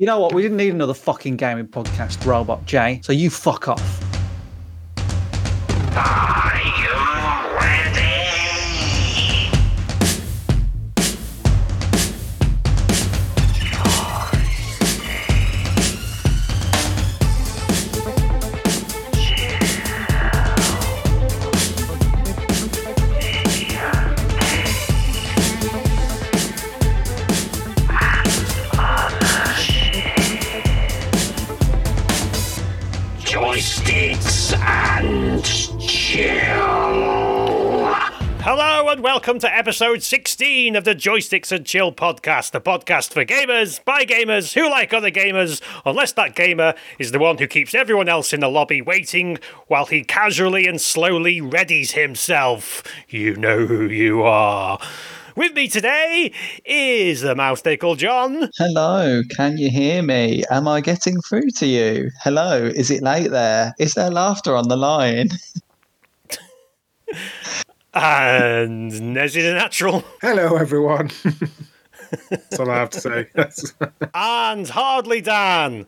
You know what? We didn't need another fucking gaming podcast, Robot J. So you fuck off. Welcome to episode 16 of the Joysticks and Chill podcast, the podcast for gamers, by gamers, who like other gamers, unless that gamer is the one who keeps everyone else in the lobby waiting while he casually and slowly readies himself. You know who you are. With me today is the mouse they call John. Hello, can you hear me? Am I getting through to you? Hello, is it late there? Is there laughter on the line? And Nezzy the Natural. Hello, everyone. That's all I have to say. And Hardly Dan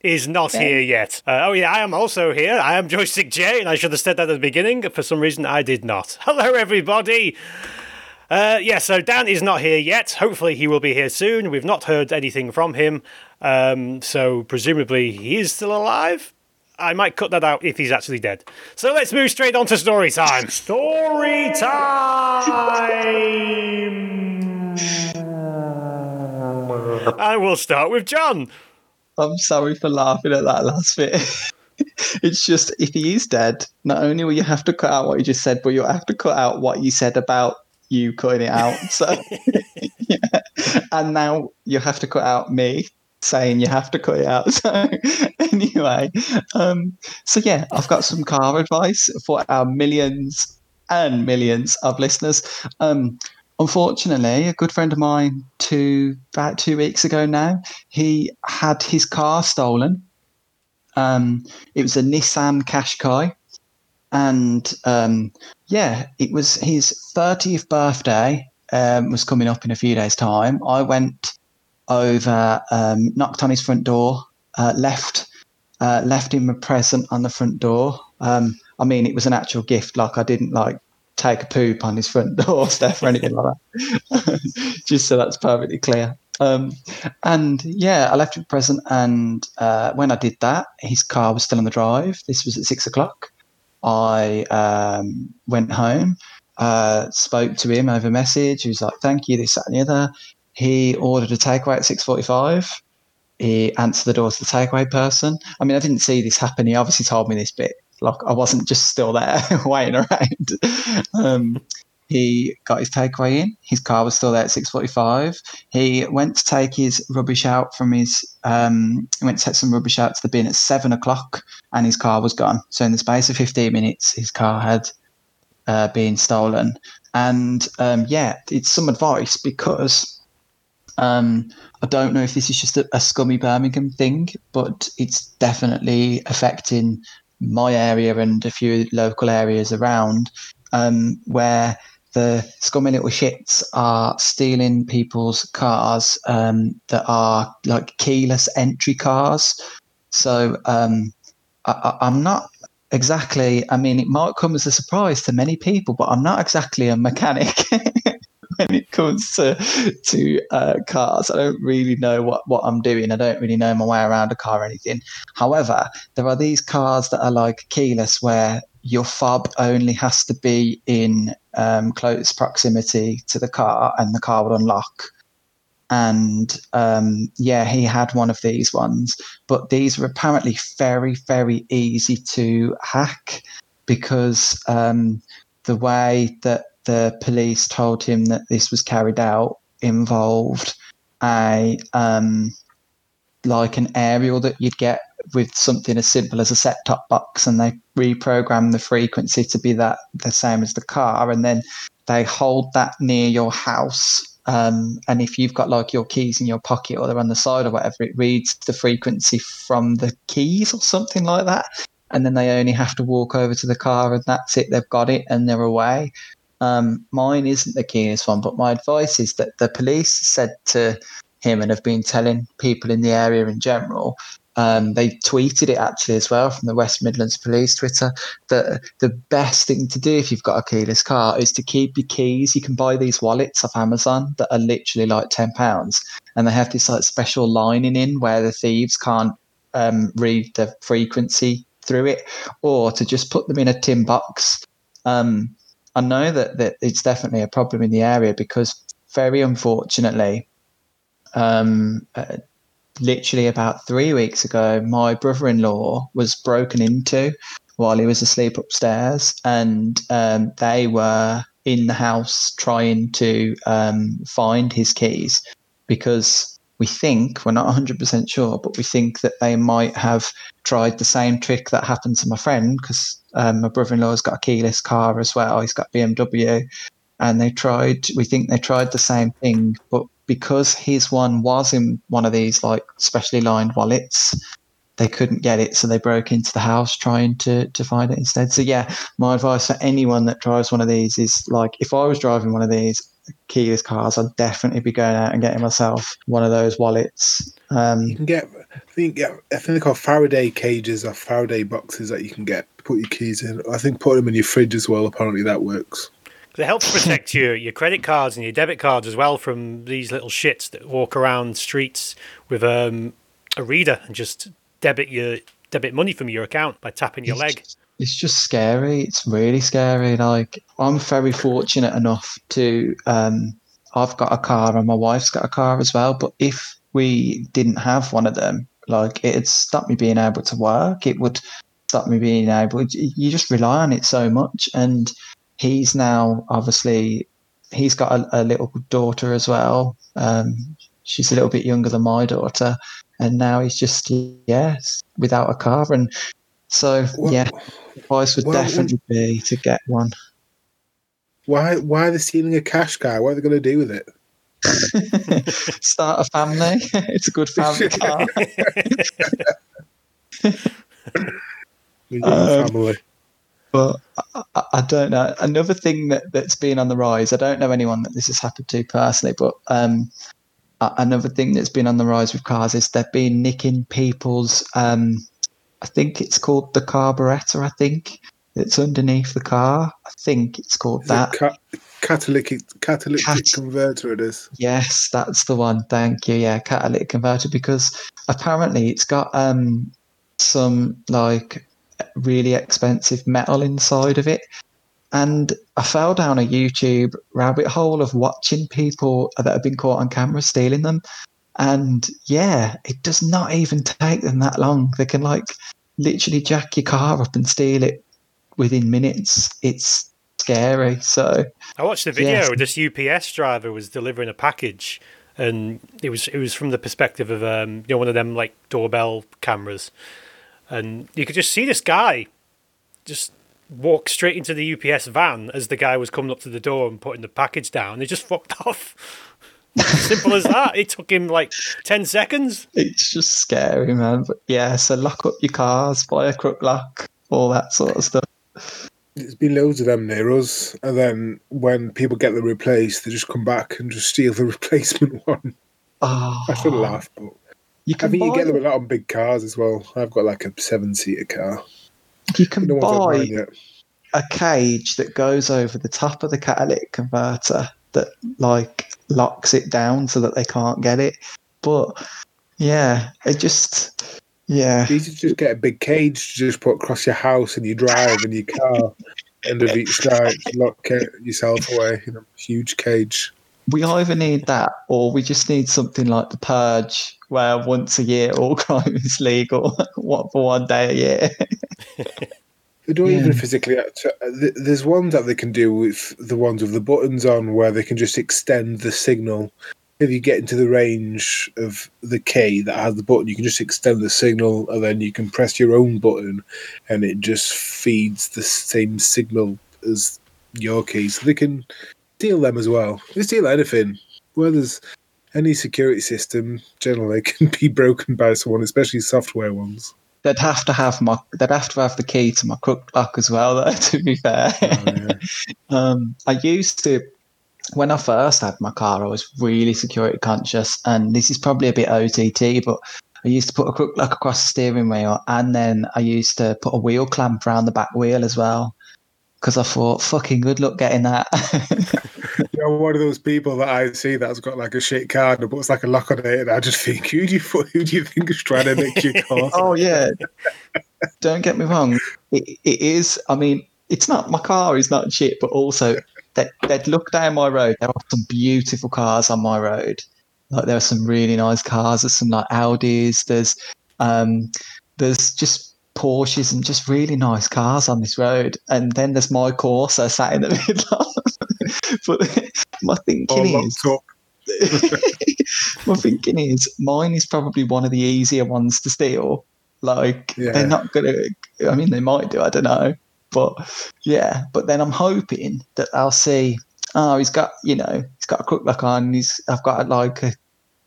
is not here yet. Uh, oh, yeah, I am also here. I am Joystick J, and I should have said that at the beginning. For some reason, I did not. Hello, everybody. Uh, yeah, so Dan is not here yet. Hopefully, he will be here soon. We've not heard anything from him. Um, so, presumably, he is still alive. I might cut that out if he's actually dead. So let's move straight on to story time. Story time! And we'll start with John. I'm sorry for laughing at that last bit. it's just if he is dead, not only will you have to cut out what you just said, but you'll have to cut out what you said about you cutting it out. So, yeah. and now you have to cut out me saying you have to cut it out. So, anyway, um, so yeah, I've got some car advice for our millions and millions of listeners. Um, unfortunately, a good friend of mine, two about two weeks ago now, he had his car stolen. Um, it was a Nissan Qashqai, and um, yeah, it was his thirtieth birthday. Um, was coming up in a few days' time. I went over, um, knocked on his front door, uh, left uh, left him a present on the front door. Um, I mean, it was an actual gift. Like I didn't like take a poop on his front doorstep or anything like that. Just so that's perfectly clear. Um, and yeah, I left him a present. And uh, when I did that, his car was still on the drive. This was at six o'clock. I um, went home, uh, spoke to him over message. He was like, "Thank you, this, that, and the other." He ordered a takeaway at six forty-five he answered the door to the takeaway person. I mean, I didn't see this happen. He obviously told me this bit. Like I wasn't just still there waiting around. Um, he got his takeaway in. His car was still there at six forty-five. He went to take his rubbish out from his. Um, he went to take some rubbish out to the bin at seven o'clock, and his car was gone. So in the space of fifteen minutes, his car had uh, been stolen. And um, yeah, it's some advice because um, I don't know if this is just a, a scummy Birmingham thing, but it's definitely affecting my area and a few local areas around um, where the scummy little shits are stealing people's cars um, that are like keyless entry cars. So um, I, I'm not exactly, I mean, it might come as a surprise to many people, but I'm not exactly a mechanic. when it comes to to uh, cars. I don't really know what, what I'm doing. I don't really know my way around a car or anything. However, there are these cars that are like keyless where your fob only has to be in um, close proximity to the car and the car will unlock. And um, yeah, he had one of these ones, but these are apparently very, very easy to hack because um, the way that the police told him that this was carried out involved a um, like an aerial that you'd get with something as simple as a set top box and they reprogram the frequency to be that the same as the car and then they hold that near your house um, and if you've got like your keys in your pocket or they're on the side or whatever it reads the frequency from the keys or something like that and then they only have to walk over to the car and that's it they've got it and they're away um, mine isn't the keenest one, but my advice is that the police said to him and have been telling people in the area in general. Um, they tweeted it actually as well from the West Midlands Police Twitter that the best thing to do if you've got a keyless car is to keep your keys. You can buy these wallets off Amazon that are literally like ten pounds, and they have this like special lining in where the thieves can't um, read the frequency through it, or to just put them in a tin box. Um, I know that, that it's definitely a problem in the area because very unfortunately, um, uh, literally about three weeks ago, my brother-in-law was broken into while he was asleep upstairs, and um, they were in the house trying to um, find his keys because we think we're not 100% sure but we think that they might have tried the same trick that happened to my friend because um, my brother-in-law's got a keyless car as well he's got bmw and they tried we think they tried the same thing but because his one was in one of these like specially lined wallets they couldn't get it so they broke into the house trying to to find it instead. So yeah my advice for anyone that drives one of these is like if i was driving one of these keyless cars i'd definitely be going out and getting myself one of those wallets um You can get, I think, get, I think they're called Faraday cages or Faraday boxes that you can get. Put your keys in. I think put them in your fridge as well. Apparently that works. It helps protect your, your credit cards and your debit cards as well from these little shits that walk around streets with um, a reader and just debit your debit money from your account by tapping your leg. It's just scary. It's really scary. Like I'm very fortunate enough to um I've got a car and my wife's got a car as well. But if we didn't have one of them, like it'd stop me being able to work. It would stop me being able you just rely on it so much and he's now obviously he's got a, a little daughter as well. Um she's a little bit younger than my daughter and now he's just yes without a car and so What- yeah advice would Well, definitely be to get one Why? Why are they stealing a cash car? What are they going to do with it? start a family it's a good family car Um, family. but I, I- I don't know another thing that, that's been on the rise i don't know anyone that this has happened to personally but um another thing that's been on the rise with cars is they've been nicking people's um i think it's called the carburetor i think it's underneath the car i think it's called Is it that ca- catalytic catalytic Cat- converter. It is. Yes, that's the one. Thank you. Yeah, catalytic converter because apparently it's got um some like really expensive metal inside of it. And I fell down a YouTube rabbit hole of watching people that have been caught on camera stealing them. And yeah, it does not even take them that long. They can like literally jack your car up and steal it within minutes. It's scary. So I watched the video. Yes. This UPS driver was delivering a package, and it was it was from the perspective of um, you know one of them like doorbell cameras, and you could just see this guy just walk straight into the UPS van as the guy was coming up to the door and putting the package down. He just fucked off. Simple as that. It took him like ten seconds. it's just scary, man. But yeah, so lock up your cars, buy a crook lock, all that sort of stuff. There's been loads of them near us, and then when people get them replaced, they just come back and just steal the replacement one. Oh, I should ah. laugh, but You can I can think you get them a lot on big cars as well. I've got like a seven-seater car. you can No buy a cage that goes over the top of the catalytic converter that like locks it down so that they can't get it. But yeah, it just yeah. You should just get a big cage to just put across your house and your drive and your car. End of each night, lock it yourself away. in a huge cage. We either need that or we just need something like the purge where once a year all crime is legal. what for one day a year. They don't Yeah. even physically. act- uh, There's ones that they can do with the ones with the buttons on, where they can just extend the signal. If you get into the range of the key that has the button, you can just extend the signal, and then you can press your own button, and it just feeds the same signal as your key. So they can steal them as well. They steal anything. Where there's any security system, generally can be broken by someone, especially software ones. They'd have to have my they'd have to have the key to my crook lock as well though, to be fair. Oh, yeah. um I used to when I first had my car, I was really security conscious, and this is probably a bit OTT, but I used to put a crook lock across the steering wheel, and then I used to put a wheel clamp around the back wheel as well, because I thought, fucking good luck getting that. You're one of those people that I see that's got like a shit car and puts like a lock on it, and I just think, who do you who do you think is trying to nick your car? oh yeah, don't get me wrong, it, it is. I mean, it's not my car is not shit, but also that they'd look down my road. There are some beautiful cars on my road. Like there are some really nice cars. There's some like Audis. There's um, there's just Porsches and just really nice cars on this road. And then there's my Corsa sat in the middle. but my thinking All is, my thinking is, mine is probably one of the easier ones to steal. Like Yeah. they're not gonna. I mean, they might do. I don't know. But yeah. But then I'm hoping that I'll see. Oh, he's got you know he's got a crook lock on. He's I've got like a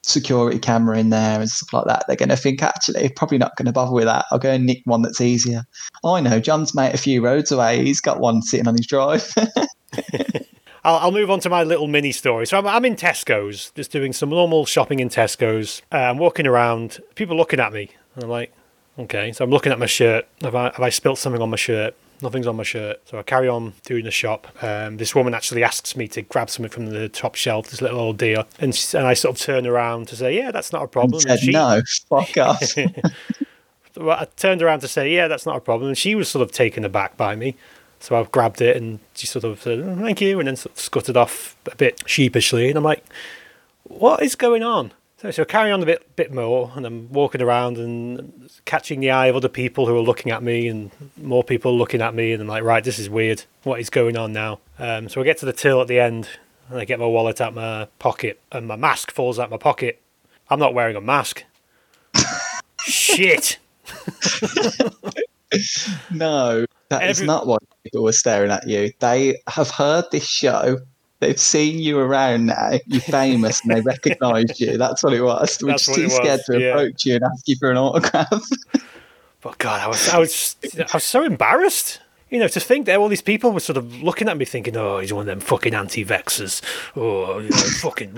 security camera in there and stuff like that. They're going to think actually probably not going to bother with that. I'll go and nick one that's easier. I know John's mate a few roads away. He's got one sitting on his drive. I'll, I'll move on to my little mini story. So I'm, I'm in Tesco's, just doing some normal shopping in Tesco's. Uh, I'm walking around, people looking at me. I'm like, okay. So I'm looking at my shirt. Have I, have I spilt something on my shirt? Nothing's on my shirt. So I carry on doing the shop. Um, this woman actually asks me to grab something from the top shelf, this little old dear. And, she, and I sort of turn around to say, yeah, that's not a problem. said she, no, fuck off. well, I turned around to say, yeah, that's not a problem. And she was sort of taken aback by me. So I grabbed it and she sort of said, "Oh, thank you, and then sort of scuttered off a bit sheepishly. And I'm like, what is going on? So, I carry on a bit, bit more, and I'm walking around and catching the eye of other people who are looking at me, and more people looking at me, and I'm like, right, this is weird. What is going on now? Um, so I get to the till at the end, and I get my wallet out of my pocket, and my mask falls out my pocket. I'm not wearing a mask. Shit. No, that is Every- not why people were staring at you. They have heard this show. They've seen you around now. You're famous and they recognise you. That's what it was. We're That's just too scared was, to yeah. approach you and ask you for an autograph. But God, I was, I was, I was so embarrassed. You know, to think that all these people were sort of looking at me, thinking, "Oh, he's one of them fucking anti-vaxxers." Oh, you know, fucking.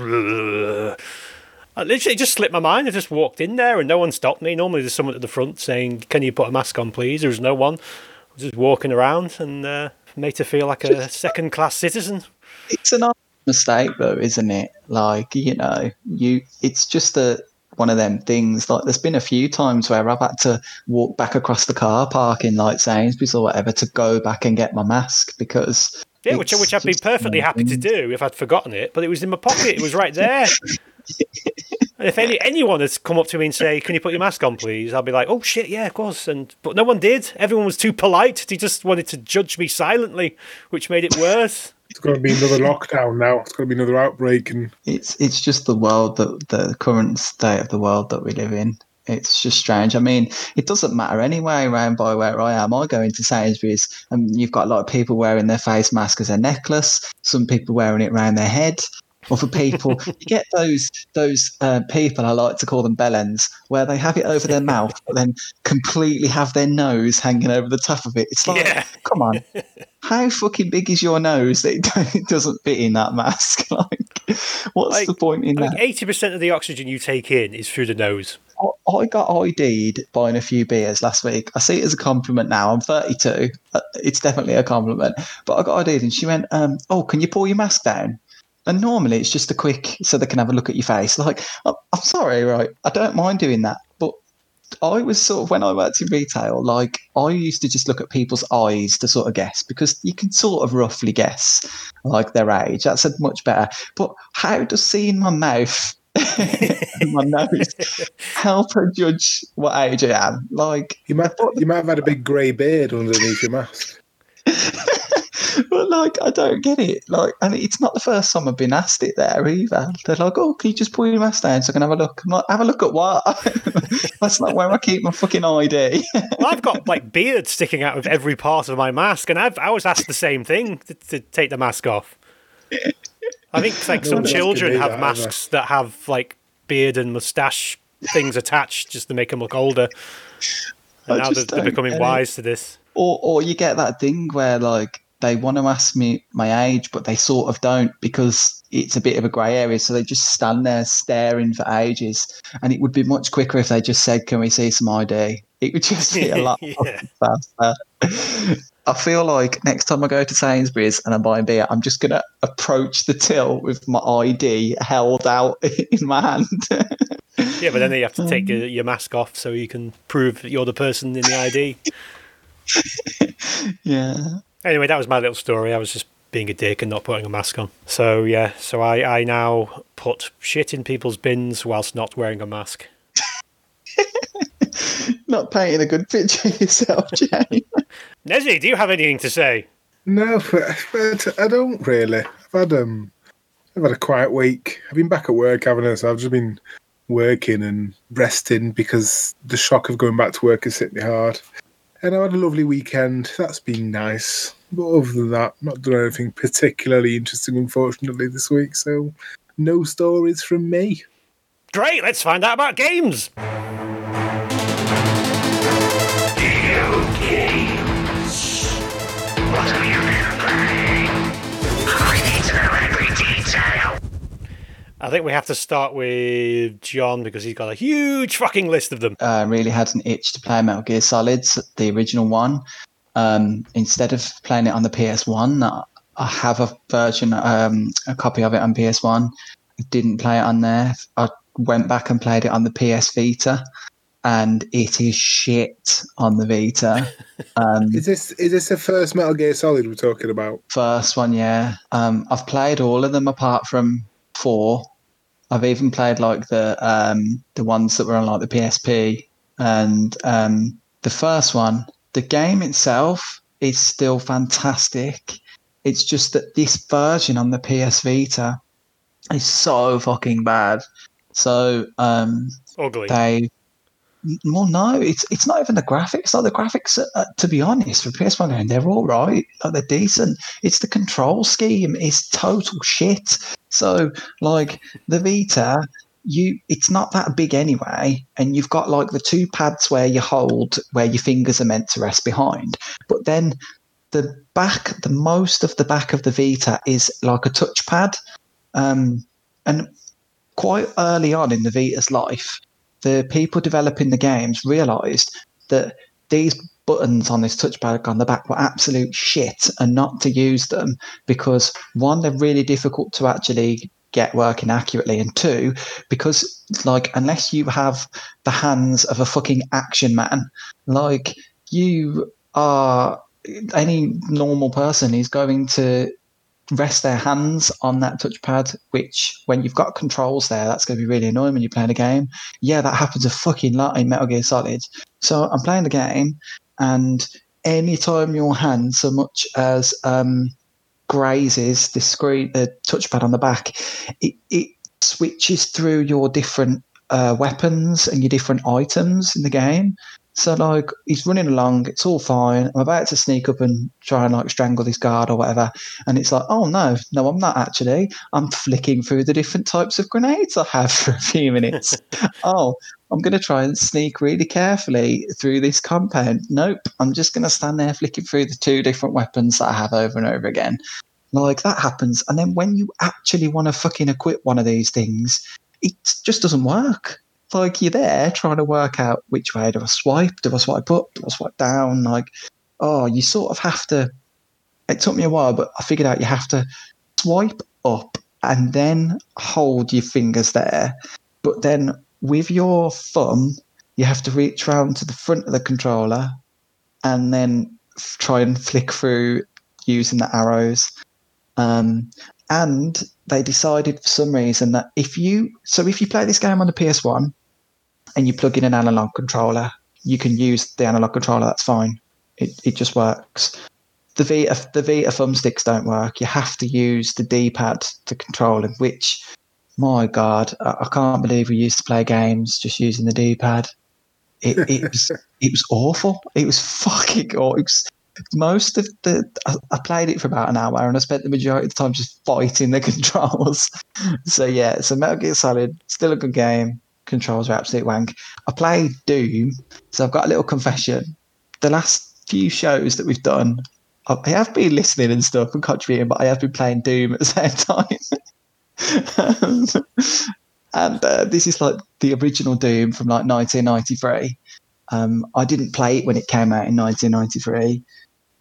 I literally just slipped my mind. I just walked in there, and no one stopped me. Normally, there's someone at the front saying, "Can you put a mask on, please?" There was no one. I was just walking around and uh, made to feel like a second-class citizen. It's an honest mistake though, isn't it? Like, you know, you it's just a one of them things. Like there's been a few times where I've had to walk back across the car park in like Sainsbury's or whatever to go back and get my mask because Yeah, which, which I'd be perfectly happy to do if I'd forgotten it, but it was in my pocket. It was right there. and if any anyone has come up to me and say, "Can you put your mask on, please?" I'd be like, "Oh shit, yeah, of course." And but no one did. Everyone was too polite. They just wanted to judge me silently, which made it worse. It's going to be another lockdown now. It's going to be another outbreak, and It's it's just the world that the current state of the world that we live in. It's just strange. I mean, it doesn't matter anyway around by where I am. I go into Sainsbury's and you've got a lot of people wearing their face mask as a necklace, some people wearing it around their head. Other people, you get those those uh, people. I like to call them bellends, where they have it over their mouth, but then completely have their nose hanging over the top of it. It's like, Yeah. come on, how fucking big is your nose that it it doesn't fit in that mask? like, what's Like, the point in I that? eighty percent of the oxygen you take in is through the nose. I- I got ID'd buying a few beers last week. I see it as a compliment now. I'm 32. Uh, It's definitely a compliment. But I got ID'd and she went, um, Oh, can you pull your mask down? And normally it's just a quick so they can have a look at your face. Like, I'm I'm sorry, right? I don't mind doing that. But I was sort of, when I worked in retail, like, I used to just look at people's eyes to sort of guess because you can sort of roughly guess, like, their age. That's a much better. But how does seeing my mouth my nose help her judge what age I am. Like, you might you might have had a big grey beard underneath your mask. but like, I don't get it. Like, and it's not the first time I've been asked it there either. They're like, "Oh, can you just pull your mask down so I can have a look?" I'm like, "Have a look at what? That's not where I keep my fucking ID." Well, I've got like beard sticking out of every part of my mask, and I've I was asked the same thing to, to take the mask off. I think like No some one else can children have that, masks that have like beard and mustache things attached just to make them look older. I And now they're, they're becoming wise to this. or, or you get that thing where like they want to ask me my age, but they sort of don't because it's a bit of a grey area. So they just stand there staring for ages. And it would be much quicker if they just said, "Can we see some ID?" It would just be a lot Yeah. faster. I feel like next time I go to Sainsbury's and I'm buying beer, I'm just gonna approach the till with my ID held out in my hand. Yeah, but then you have to take um, your, your mask off so you can prove that you're the person in the ID. yeah. Anyway, that was my little story. I was just being a dick and not putting a mask on. So yeah, so I, I now put shit in people's bins whilst not wearing a mask. Not painting a good picture of yourself, Jay. Nezzy, do you have anything to say? No, but, but I don't really. I've had um, I've had a quiet week. I've been back at work, haven't I? So I've just been working and resting because the shock of going back to work has hit me hard. And I had a lovely weekend. That's been nice. But other than that, not done anything particularly interesting, unfortunately, this week. So no stories from me. Great, let's find out about games. I think we have to start with John because he's got a huge fucking list of them. uh, really had an itch to play Metal Gear Solid, the original one. Um, instead of playing it on the PS1, I- I have a version, um, a copy of it on PS1. I didn't play it on there. I went back and played it on the PS Vita, and it is shit on the Vita. Um, Is this is this the first Metal Gear Solid we're talking about? First one, yeah. Um, I've played all of them apart from four. I've even played like the um, the ones that were on like the PSP, and um, the first one. The game itself is still fantastic. It's just that this version on the PS Vita is so fucking bad. So um, Ugly. they well no it's it's not even the graphics. Like the graphics uh, to be honest for ps1 game they're all right. Like they're decent. It's the control scheme. Is total shit. So like the vita you it's not that big anyway and you've got like the two pads where you hold where your fingers are meant to rest behind. But then the back the most of the back of the vita is like a touchpad. Um and quite early on in the vita's life the people developing the games realized that these buttons on this touchpad on the back were absolute shit and not to use them because one they're really difficult to actually get working accurately and two because like unless you have the hands of a fucking action man like you are any normal person is going to rest their hands on that touchpad, which when you've got controls there, that's going to be really annoying when you're playing a game. Yeah, that happens a fucking lot in Metal Gear Solid. So I'm playing the game, and anytime your hand so much as um, grazes the screen, the touchpad on the back, it, it switches through your different uh, weapons and your different items in the game. So like he's running along, it's all fine. I'm about to sneak up and try and like strangle this guard or whatever, and it's like, oh no, no, I'm not actually. I'm flicking through the different types of grenades I have for a few minutes. oh, I'm going to try and sneak really carefully through this compound. Nope, I'm just going to stand there flicking through the two different weapons that I have over and over again. Like that happens, and then when you actually want to fucking equip one of these things, it just doesn't work like you're there trying to work out which way do I swipe? Do I swipe up? Do I swipe down? Like, oh, you sort of have to. It took me a while, but I figured out you have to swipe up and then hold your fingers there. But then with your thumb, you have to reach around to the front of the controller and then f- try and flick through using the arrows. Um, and they decided for some reason that if you so if you play this game on the PS1 and you plug in an analog controller, you can use the analog controller. That's fine. It it just works. The Vita the Vita thumbsticks don't work. You have to use the D-pad to control it. Which, my God, I, I can't believe we used to play games just using the D-pad. It it was it was awful. It was fucking awful. Was, most of the I, I played it for about an hour and I spent the majority of the time just fighting the controls. so yeah, so Metal Gear Solid, still a good game. Controls are absolute wank. I play Doom, so I've got a little confession. The last few shows that we've done, I have been listening and stuff and contributing, but I have been playing Doom at the same time. and uh, this is like the original Doom from like 1993. Um, I didn't play it when it came out in 1993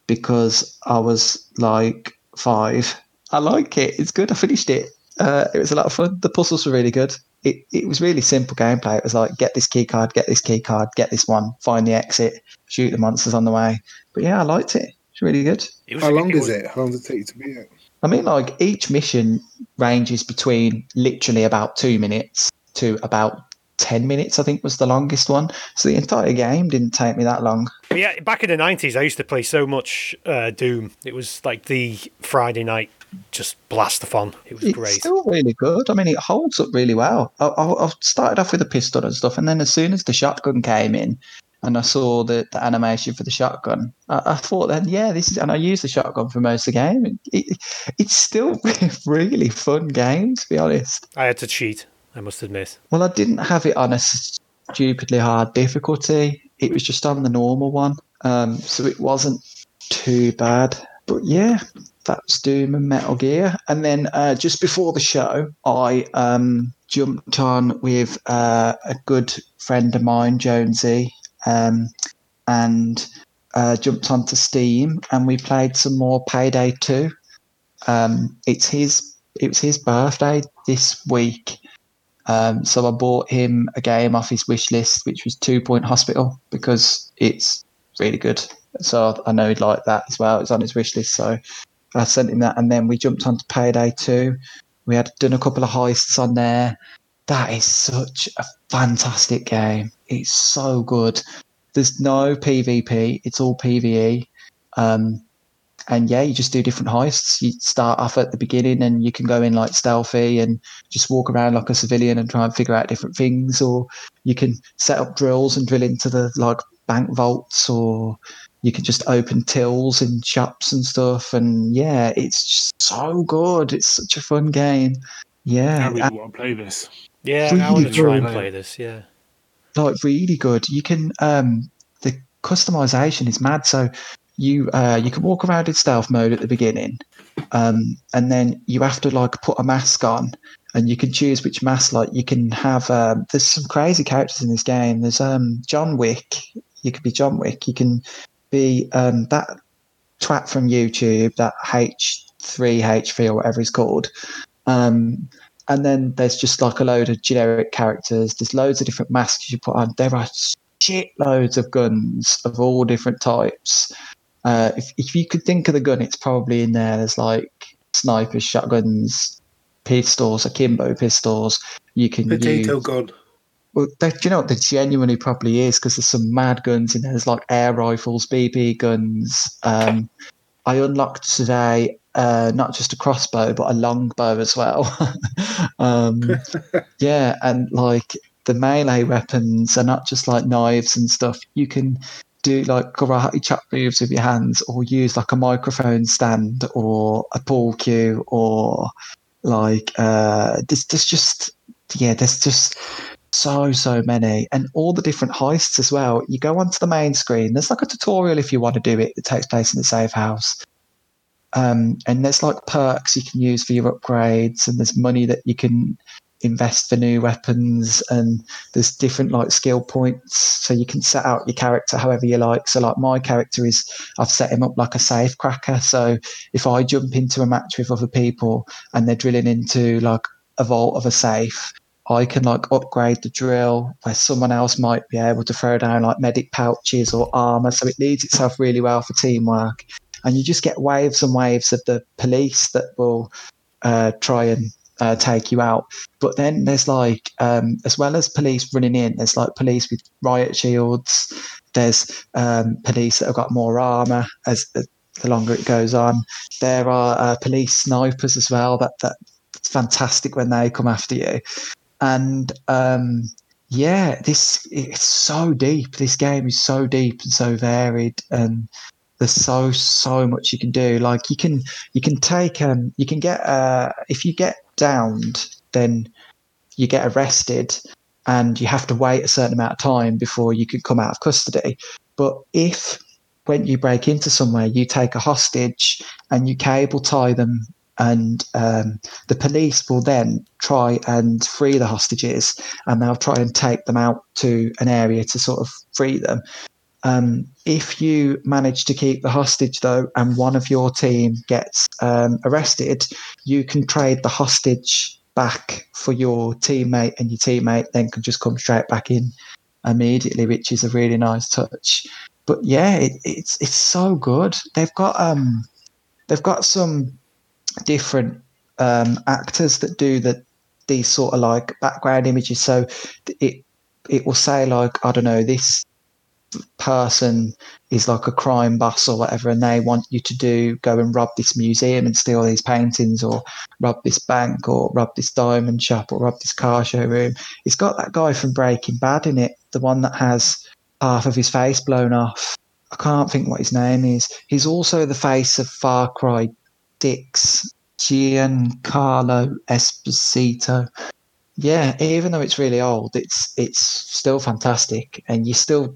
because I was like five. I like it. It's good. I finished it. Uh, it was a lot of fun. The puzzles were really good. It, it was really simple gameplay. It was like get this key card, get this key card, get this one, find the exit, shoot the monsters on the way. But yeah, I liked it. It's really good. It was, How long it is was- it? How long does it take you to beat it? I mean, like each mission ranges between literally about two minutes to about 10 minutes, I think was the longest one. So the entire game didn't take me that long. But yeah, back in the nineties, I used to play so much uh, Doom. It was like the Friday night just blast-a-thon. It was It's great. still really good. I mean, it holds up really well. I, I, I started off with a pistol and stuff, and then as soon as the shotgun came in, and I saw the, the animation for the shotgun, I, I thought then, yeah, this is, and I used the shotgun for most of the game. It, it's still really fun game, to be honest. I had to cheat. I must admit. Well, I didn't have it on a stupidly hard difficulty. It was just on the normal one, um, so it wasn't too bad. But yeah, that was Doom and Metal Gear. And then uh, just before the show, I um, jumped on with uh, a good friend of mine, Jonesy, um, and uh, jumped onto Steam, and we played some more Payday Two. Um, it's his. It was his birthday this week, um, so I bought him a game off his wish list, which was Two Point Hospital, because it's really good. So I know he'd like that as well. It's on his wish list, so I sent him that, and then we jumped onto Payday Two. We had done a couple of heists on there. That is such a fantastic game. It's so good. There's no PvP. It's all PvE. Um, and yeah, you just do different heists. You start off at the beginning and you can go in like stealthy and just walk around like a civilian and try and figure out different things, or you can set up drills and drill into the like bank vaults, or you can just open tills in shops and stuff. And yeah, it's just so good. It's such a fun game. Yeah, I really want to play this. Yeah, I want to Really try and play this. Yeah. like really good. You can um the customization is mad. So you uh you can walk around in stealth mode at the beginning, um, and then you have to like put a mask on, and you can choose which mask. Like you can have um, there's some crazy characters in this game. There's um John Wick. You could be John Wick. You can be um that twat from YouTube, that H3H3 or whatever he's called. Um, and then there's just like a load of generic characters. There's loads of different masks you put on. There are shitloads of guns of all different types. Uh, if, if you could think of the gun, it's probably in there. There's like snipers, shotguns, pistols, akimbo pistols. You can Potato use. gun. Well, do you know what? There genuinely probably is because there's some mad guns in there. There's like air rifles, BB guns. Um, I unlocked today uh, not just a crossbow but a longbow as well. um, yeah, and like the melee weapons are not just like knives and stuff. You can do like karate chop moves with your hands, or use like a microphone stand, or a pool cue, or like uh, there's, there's just yeah, there's just so so many and all the different heists as well. You go onto the main screen. There's like a tutorial if you want to do it that takes place in the safe house. Um, and there's like perks you can use for your upgrades and there's money that you can invest for new weapons and there's different like skill points. So you can set out your character however you like. So like my character is i've set him up like a safe cracker. So if i jump into a match with other people and they're drilling into like a vault of a safe I can like upgrade the drill where someone else might be able to throw down like medic pouches or armor. So it leads itself really well for teamwork. And you just get waves and waves of the police that will uh, try and uh, take you out. But then there's like, um, as well as police running in, there's like police with riot shields. There's um, police that have got more armor as the, longer it goes on. There are uh, police snipers as well. That that it's fantastic when they come after you and um, yeah, this it's so deep. This game is so deep and so varied, and there's so so much you can do. Like you can you can take um you can get uh if you get downed, then you get arrested, and you have to wait a certain amount of time before you can come out of custody. But if when you break into somewhere, you take a hostage and you cable tie them, and um, the police will then try and free the hostages, and they'll try and take them out to an area to sort of free them. Um, if you manage to keep the hostage though, and one of your team gets um, arrested, you can trade the hostage back for your teammate, and your teammate then can just come straight back in immediately, which is a really nice touch. But yeah, it, it's it's so good. They've got um, they've got some different um, actors that do the these sort of like background images. So it it will say like I don't know this person is like a crime boss or whatever, and they want you to do go and rob this museum and steal these paintings, or rob this bank, or rob this diamond shop, or rob this car showroom. It's got that guy from Breaking Bad in it, the one that has half of his face blown off. I can't think what his name is. He's also the face of Far Cry Dix, Giancarlo Esposito. Yeah, even though it's really old, it's it's still fantastic, and you still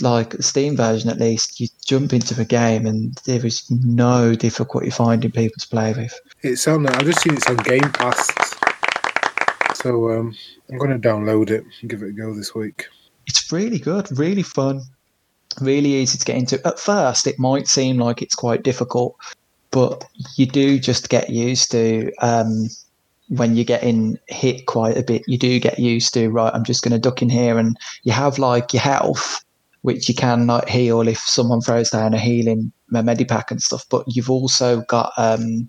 like the Steam version at least. You jump into the game, and there is no difficulty finding people to play with. It's on. I've just seen it's on Game Pass, so um, I'm going to download it and give it a go this week. It's really good, really fun, really easy to get into. At first, it might seem like it's quite difficult, but you do just get used to. Um, when you're getting hit quite a bit, you do get used to right. I'm just going to duck in here, and you have like your health, which you can like heal if someone throws down a healing a medipack and stuff. But you've also got um,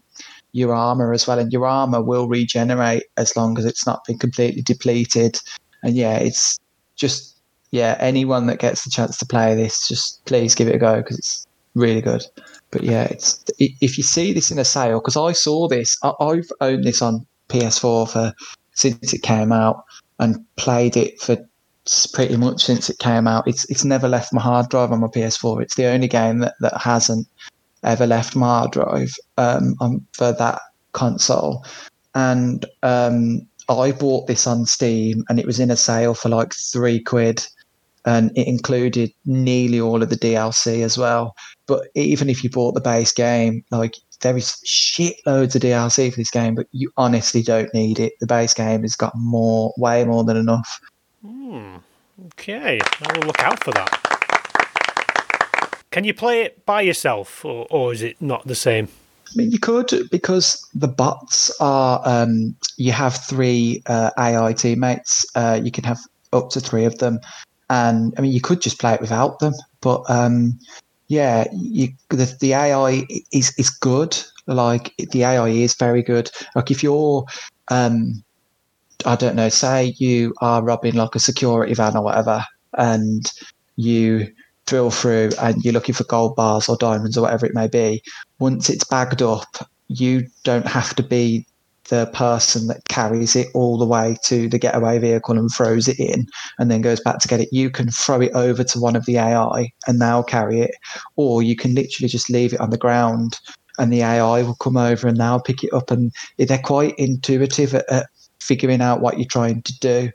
your armor as well, and your armor will regenerate as long as it's not been completely depleted. And yeah, it's just yeah. Anyone that gets the chance to play this, just please give it a go because it's really good. But yeah, it's if you see this in a sale, because I saw this, I, I've owned this on PS4 for since it came out and played it for pretty much since it came out. It's it's never left my hard drive on my PS4. It's the only game that, that hasn't ever left my hard drive um, on, for that console. And um, I bought this on Steam, and it was in a sale for like three quid, and it included nearly all of the DLC as well. But even if you bought the base game, like there is shitloads of DLC for this game, but you honestly don't need it. The base game has got more, way more than enough. Okay, I will look out for that. Can you play it by yourself, or, or is it not the same? I mean, you could because the bots are. Um, you have three uh, AI teammates. Uh, you can have up to three of them, and I mean, you could just play it without them. But um, yeah, you, the the AI is is good. Like the AI is very good. Like if you're, um, I don't know, say you are robbing like a security van or whatever, and you drill through and you're looking for gold bars or diamonds or whatever it may be, once it's bagged up, you don't have to be the person that carries it all the way to the getaway vehicle and throws it in and then goes back to get it. You can throw it over to one of the AI and they'll carry it, or you can literally just leave it on the ground and the AI will come over and they'll pick it up. And they're quite intuitive at, at figuring out what you're trying to do.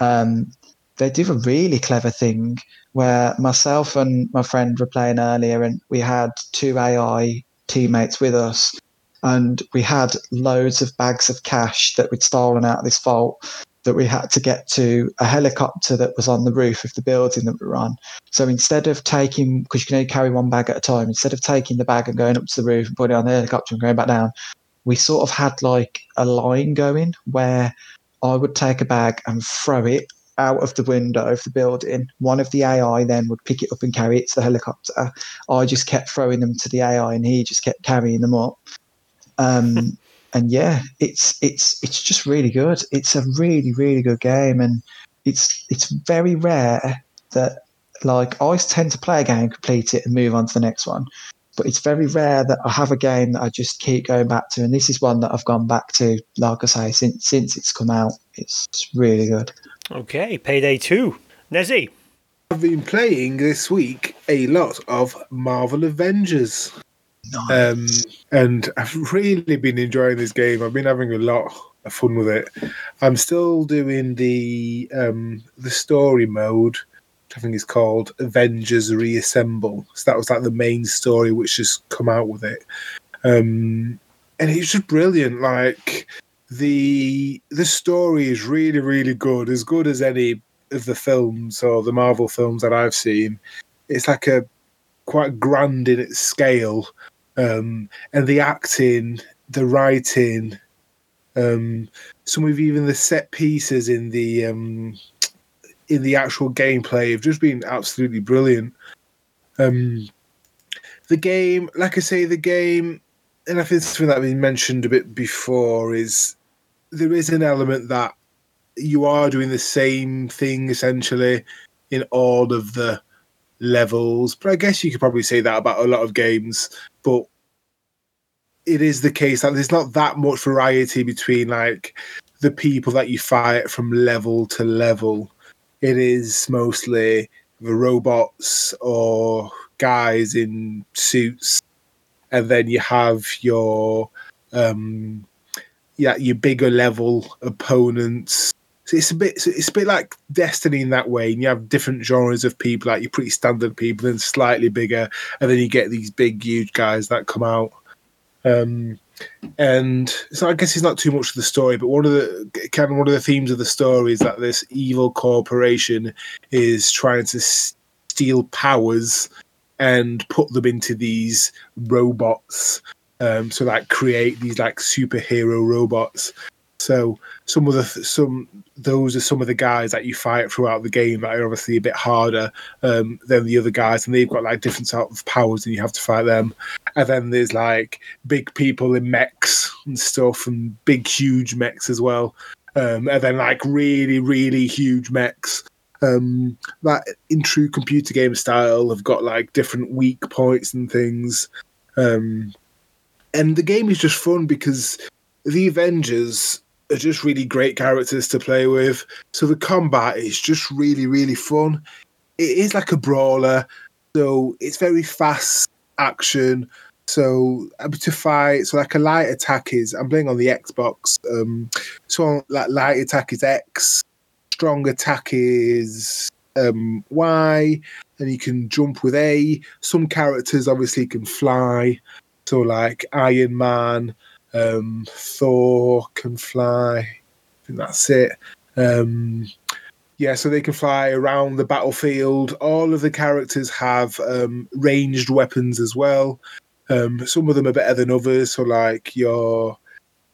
Um, they do a really clever thing where myself and my friend were playing earlier, and we had two AI teammates with us, and we had loads of bags of cash that we'd stolen out of this vault that we had to get to a helicopter that was on the roof of the building that we were on. So instead of taking, because you can only carry one bag at a time, instead of taking the bag and going up to the roof and putting it on the helicopter and going back down, we sort of had like a line going where I would take a bag and throw it out of the window of the building. One of the AI then would pick it up and carry it to the helicopter. I just kept throwing them to the AI, and he just kept carrying them up. Um, and yeah, it's it's it's just really good. It's a really really good game, and it's it's very rare that like I tend to play a game, complete it, and move on to the next one. But it's very rare that I have a game that I just keep going back to, and this is one that I've gone back to. Like I say, since since it's come out, it's, it's really good. Okay, Payday 2. Nezzy. I've been playing this week a lot of Marvel Avengers. Um, and I've really been enjoying this game. I've been having a lot of fun with it. I'm still doing the um, the story mode, which I think is called Avengers Reassemble. So that was like the main story which has come out with it. Um, and it's just brilliant. Like the the story is really, really good, as good as any of the films or the Marvel films that I've seen. It's like a quite grand in its scale. Um, and the acting, the writing, um, some of even the set pieces in the um, in the actual gameplay have just been absolutely brilliant. Um, the game, like I say, the game, and I think something that been mentioned a bit before is there is an element that you are doing the same thing essentially in all of the levels. But I guess you could probably say that about a lot of games. But it is the case that there's not that much variety between like the people that you fight from level to level. It is mostly the robots or guys in suits, and then you have your um, yeah your bigger level opponents. So it's a bit it's a bit like Destiny in that way, and you have different genres of people, like your pretty standard people, and slightly bigger, and then you get these big huge guys that come out. Um, and so I guess it's not too much of the story, but one of the kind of one of the themes of the story is that this evil corporation is trying to steal powers and put them into these robots. Um, so like create these like superhero robots. So some of the some those are some of the guys that you fight throughout the game that are obviously a bit harder um, than the other guys, and they've got like different sort of powers, and you have to fight them. And then there's like big people in mechs and stuff, and big huge mechs as well. Um, and then like really really huge mechs um, that in true computer game style have got like different weak points and things. Um, and the game is just fun because the Avengers are just really great characters to play with. So the combat is just really, really fun. It is like a brawler, so it's very fast action. So able to fight, so like a light attack is I'm playing on the Xbox. Um, so like light attack is X, strong attack is um, Y, and you can jump with A. Some characters obviously can fly, so like Iron Man, um, Thor can fly. I think that's it. Um, yeah, so they can fly around the battlefield. All of the characters have um, ranged weapons as well. Um, some of them are better than others. So, like your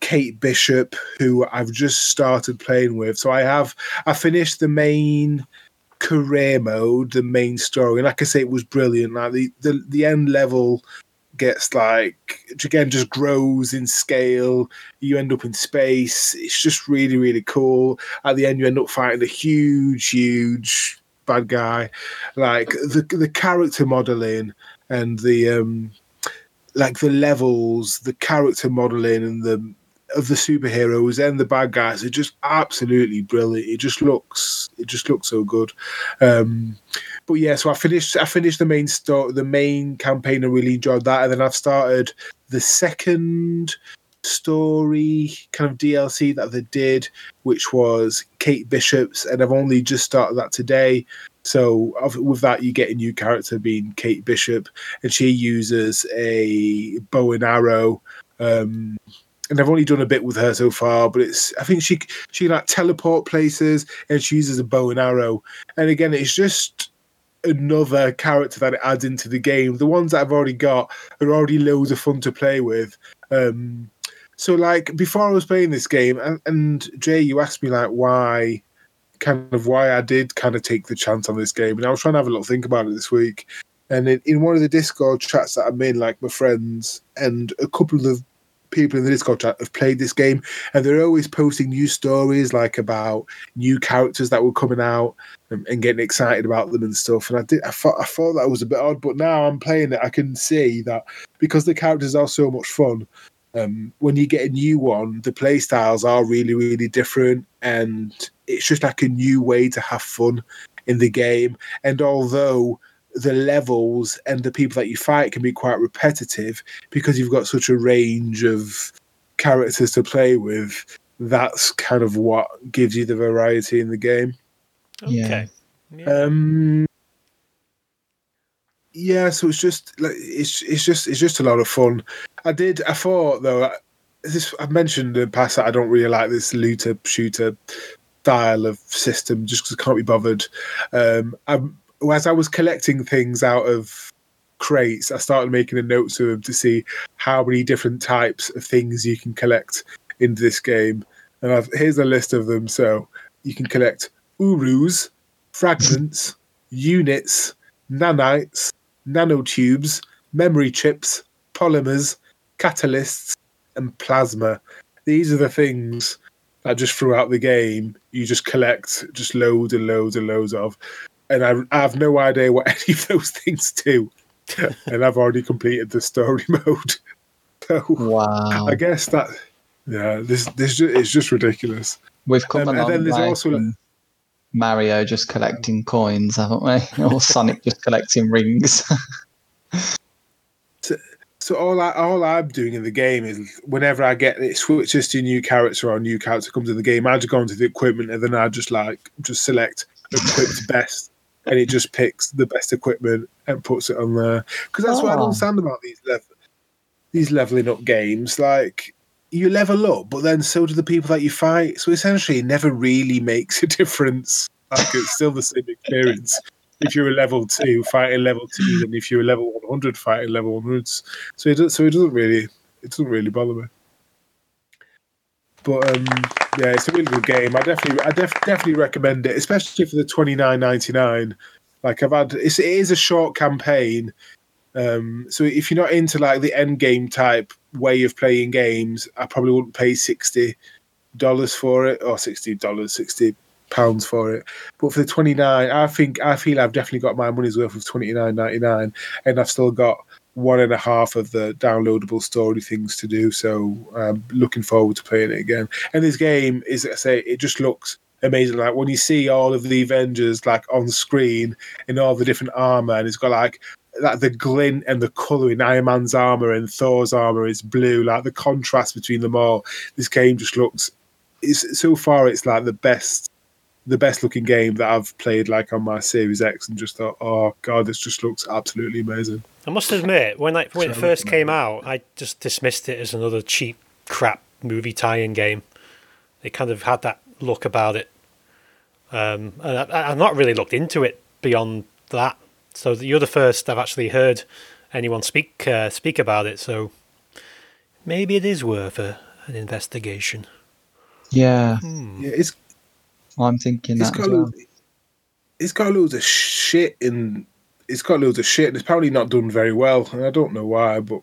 Kate Bishop, who I've just started playing with. So I have I finished the main career mode, the main story. And like I say, it was brilliant. Like the the, the end level gets like again just grows in scale. You end up in space. It's just really really cool. At the end you end up fighting a huge huge bad guy. Like the the character modeling and the um like the levels the character modeling and the of the superheroes and the bad guys are just absolutely brilliant. It just looks it just looks so good. Um but yeah, so I finished I finished the main story, the main campaign. I really enjoyed that, and then I've started the second story kind of DLC that they did, which was Kate Bishop's, and I've only just started that today. So with that, you get a new character being Kate Bishop, and she uses a bow and arrow. Um, and I've only done a bit with her so far, but it's I think she she like teleport places and she uses a bow and arrow. And again, it's just another character that it adds into the game. The ones that I've already got are already loads of fun to play with. Um, so, like before I was playing this game, and, and Jay, you asked me like why, kind of why I did kind of take the chance on this game, and I was trying to have a little think about it this week. And in, in one of the Discord chats that I'm in, like my friends and a couple of people in the Discord chat have played this game, and they're always posting new stories like about new characters that were coming out and, and getting excited about them and stuff. And I did, I thought, I thought that was a bit odd, but now I'm playing it, I can see that because the characters are so much fun. Um, when you get a new one, the play styles are really, really different, and it's just like a new way to have fun in the game. And although the levels and the people that you fight can be quite repetitive because you've got such a range of characters to play with. That's kind of what gives you the variety in the game. Okay. Yeah. Yeah. Um, yeah, so it's just like it's it's just it's just a lot of fun. I did. I thought though, I- this I've mentioned in the past that I don't really like this looter shooter style of system just because I can't be bothered. Um, I'm, as I was collecting things out of crates, I started making a note to them to see how many different types of things you can collect in this game. And I've, here's a list of them. So you can collect urus, fragments, units, nanites, nanotubes, memory chips, polymers, catalysts, and plasma. These are the things that just throughout the game you just collect just loads and loads and loads of. And I, I have no idea what any of those things do. and I've already completed the story mode. So Wow. I guess that yeah, this this it's just ridiculous. We've come Um, and then there's also- from Mario just collecting coins, haven't we? Or Sonic just collecting rings. So all I all I'm doing in the game is whenever I get it switches to a new character or a new character comes in the game, I just go into the equipment and then I just like just select equipped best, and it just picks the best equipment and puts it on there. Because that's what I don't Oh. understand about these level these leveling up games. Like you level up, but then so do the people that you fight. So essentially, it never really makes a difference. Like it's still the same experience. If you're a level two fighting level two, than if you're a level one hundred fighting level one hundreds. So it does, so it doesn't really it doesn't really bother me. But um, yeah, it's a really good game. I definitely I def- definitely recommend it, especially for the twenty nine ninety nine. Like I've had, it's, it is a short campaign. Um, so if you're not into like the end game type way of playing games, I probably wouldn't pay sixty dollars for it or sixty dollars, sixty pounds for it. But for the twenty nine, I think I feel I've definitely got my money's worth of twenty nine ninety nine, and I've still got one and a half of the downloadable story things to do. So I'm looking forward to playing it again. And this game is, I say, it just looks amazing. Like when you see all of the Avengers like on screen in all the different armor, and it's got like like the glint and the color in Iron Man's armor and Thor's armor is blue. Like the contrast between them all. This game just looks. It's so far. It's like the best. The best looking game that I've played, like on my Series X, and just thought, oh god, this just looks absolutely amazing. I must admit, when I, when it first came out, I just dismissed it as another cheap crap movie tie-in game. It kind of had that look about it, um, and I, I've not really looked into it beyond that. So you're the first I've actually heard anyone speak uh, speak about it. So maybe it is worth a, an investigation. yeah, Yeah, it's I'm thinking it's that. got as well. loads, it's got loads of shit in it's got loads of shit and it's probably not done very well and I don't know why but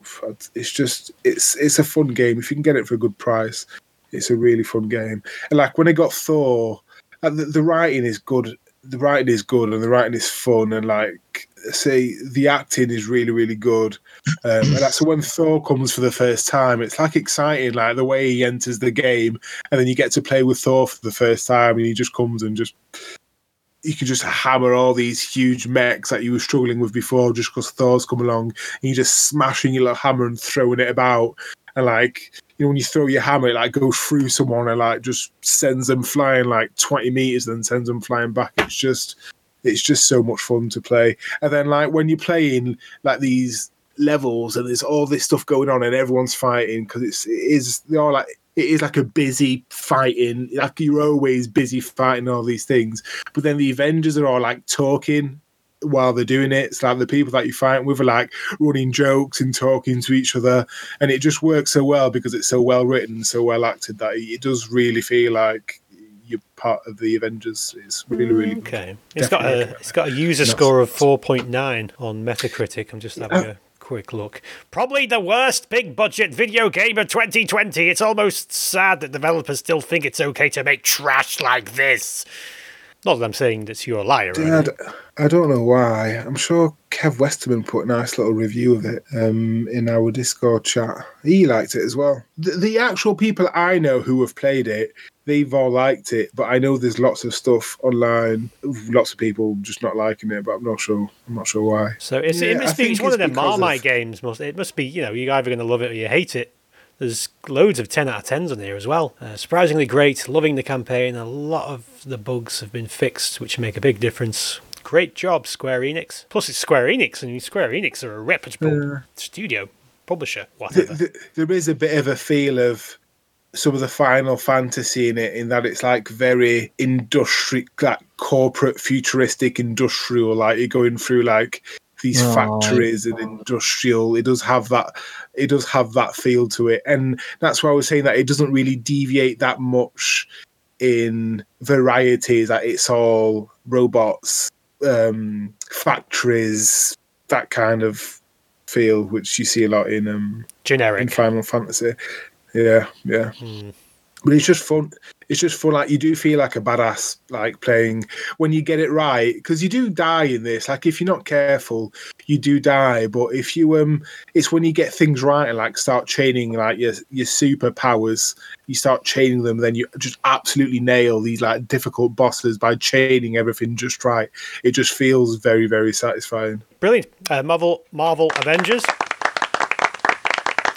it's just it's it's a fun game if you can get it for a good price it's a really fun game and like when I got Thor uh, the, the writing is good the writing is good and the writing is fun and like say the acting is really really good. Um, and that's when Thor comes for the first time. It's like exciting like the way he enters the game and then you get to play with Thor for the first time and he just comes and just you can just hammer all these huge mechs that you were struggling with before just because Thor's come along and you're just smashing your little hammer and throwing it about and like you know when you throw your hammer it like goes through someone and like just sends them flying like 20 meters then sends them flying back. It's just it's just so much fun to play. And then like when you're playing like these levels and there's all this stuff going on and everyone's fighting because it's it is they're all like it is like a busy fighting like you're always busy fighting all these things. But then the avengers are all like talking while they're doing it it's like the people that you fight with are like running jokes and talking to each other and it just works so well because it's so well written so well acted that it does really feel like you're part of the avengers it's really really mm, good. Okay, it's got a it's got a user score of four point nine on Metacritic. I'm just having Yeah. a quick look. Probably the worst big budget video game of 2020. It's almost sad that developers still think it's okay to make trash like this. Not that I'm saying that you're a liar. Yeah, I anything. d- I don't know why. I'm sure Kev Westerman put a nice little review of it um, in our Discord chat. He liked it as well. The, the actual people I know who have played it, they've all liked it. But I know there's lots of stuff online, lots of people just not liking it. But I'm not sure. I'm not sure why. So it's, Yeah, it must be it's one of them Marmite of- games. Must it must be you know you're either going to love it or you hate it. There's loads of 10 out of 10s on here as well. Uh, surprisingly great, loving the campaign. A lot of the bugs have been fixed, which make a big difference. Great job, Square Enix. Plus, it's Square Enix, and Square Enix are a reputable studio, publisher, whatever. Th- th- there is a bit of a feel of some of the Final Fantasy in it, in that it's like very industrial, like corporate, futuristic, industrial. Like you're going through like these Right. factories and industrial. It does have that. It does have that feel to it, and that's why I was saying that it doesn't really deviate that much in variety. That it's all robots, um, factories, that kind of feel, which you see a lot in um, in Generic. Final Fantasy. Yeah, yeah. But it's just fun. It's just fun. Like you do feel like a badass, like playing when you get it right, because you do die in this. Like if you're not careful, you do die. But if you um, it's when you get things right and like start chaining like your your superpowers, you start chaining them, then you just absolutely nail these like difficult bosses by chaining everything just right. It just feels very very satisfying. Brilliant. Uh, Marvel Marvel Avengers.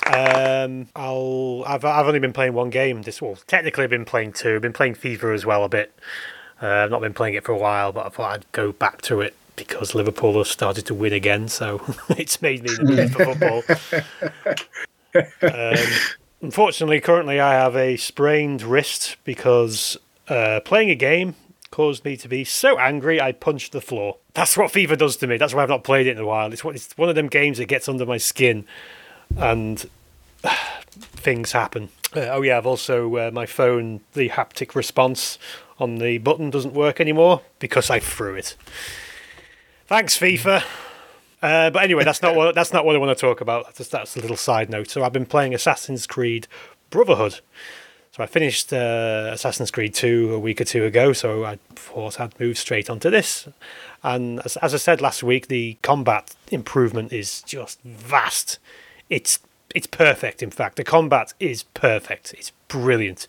Um, I'll. I've I've only been playing one game. This well, technically I've been playing two. I've been playing FIFA as well a bit. Uh, I've not been playing it for a while, but I thought I'd go back to it because Liverpool have started to win again. So it's made me the mood for football. um, unfortunately, currently I have a sprained wrist because uh, playing a game caused me to be so angry I punched the floor. That's what FIFA does to me. That's why I've not played it in a while. It's it's one of them games that gets under my skin, and things happen. Uh, oh yeah, I've also uh, my phone. The haptic response on the button doesn't work anymore because I threw it. Thanks, FIFA. Uh, but anyway, that's not what that's not what I want to talk about. That's, that's a little side note. So I've been playing Assassin's Creed Brotherhood. So I finished uh, Assassin's Creed 2 a week or two ago, so I thought I'd move straight onto this. And as, as I said last week, the combat improvement is just vast. It's it's perfect. In fact, the combat is perfect. It's brilliant.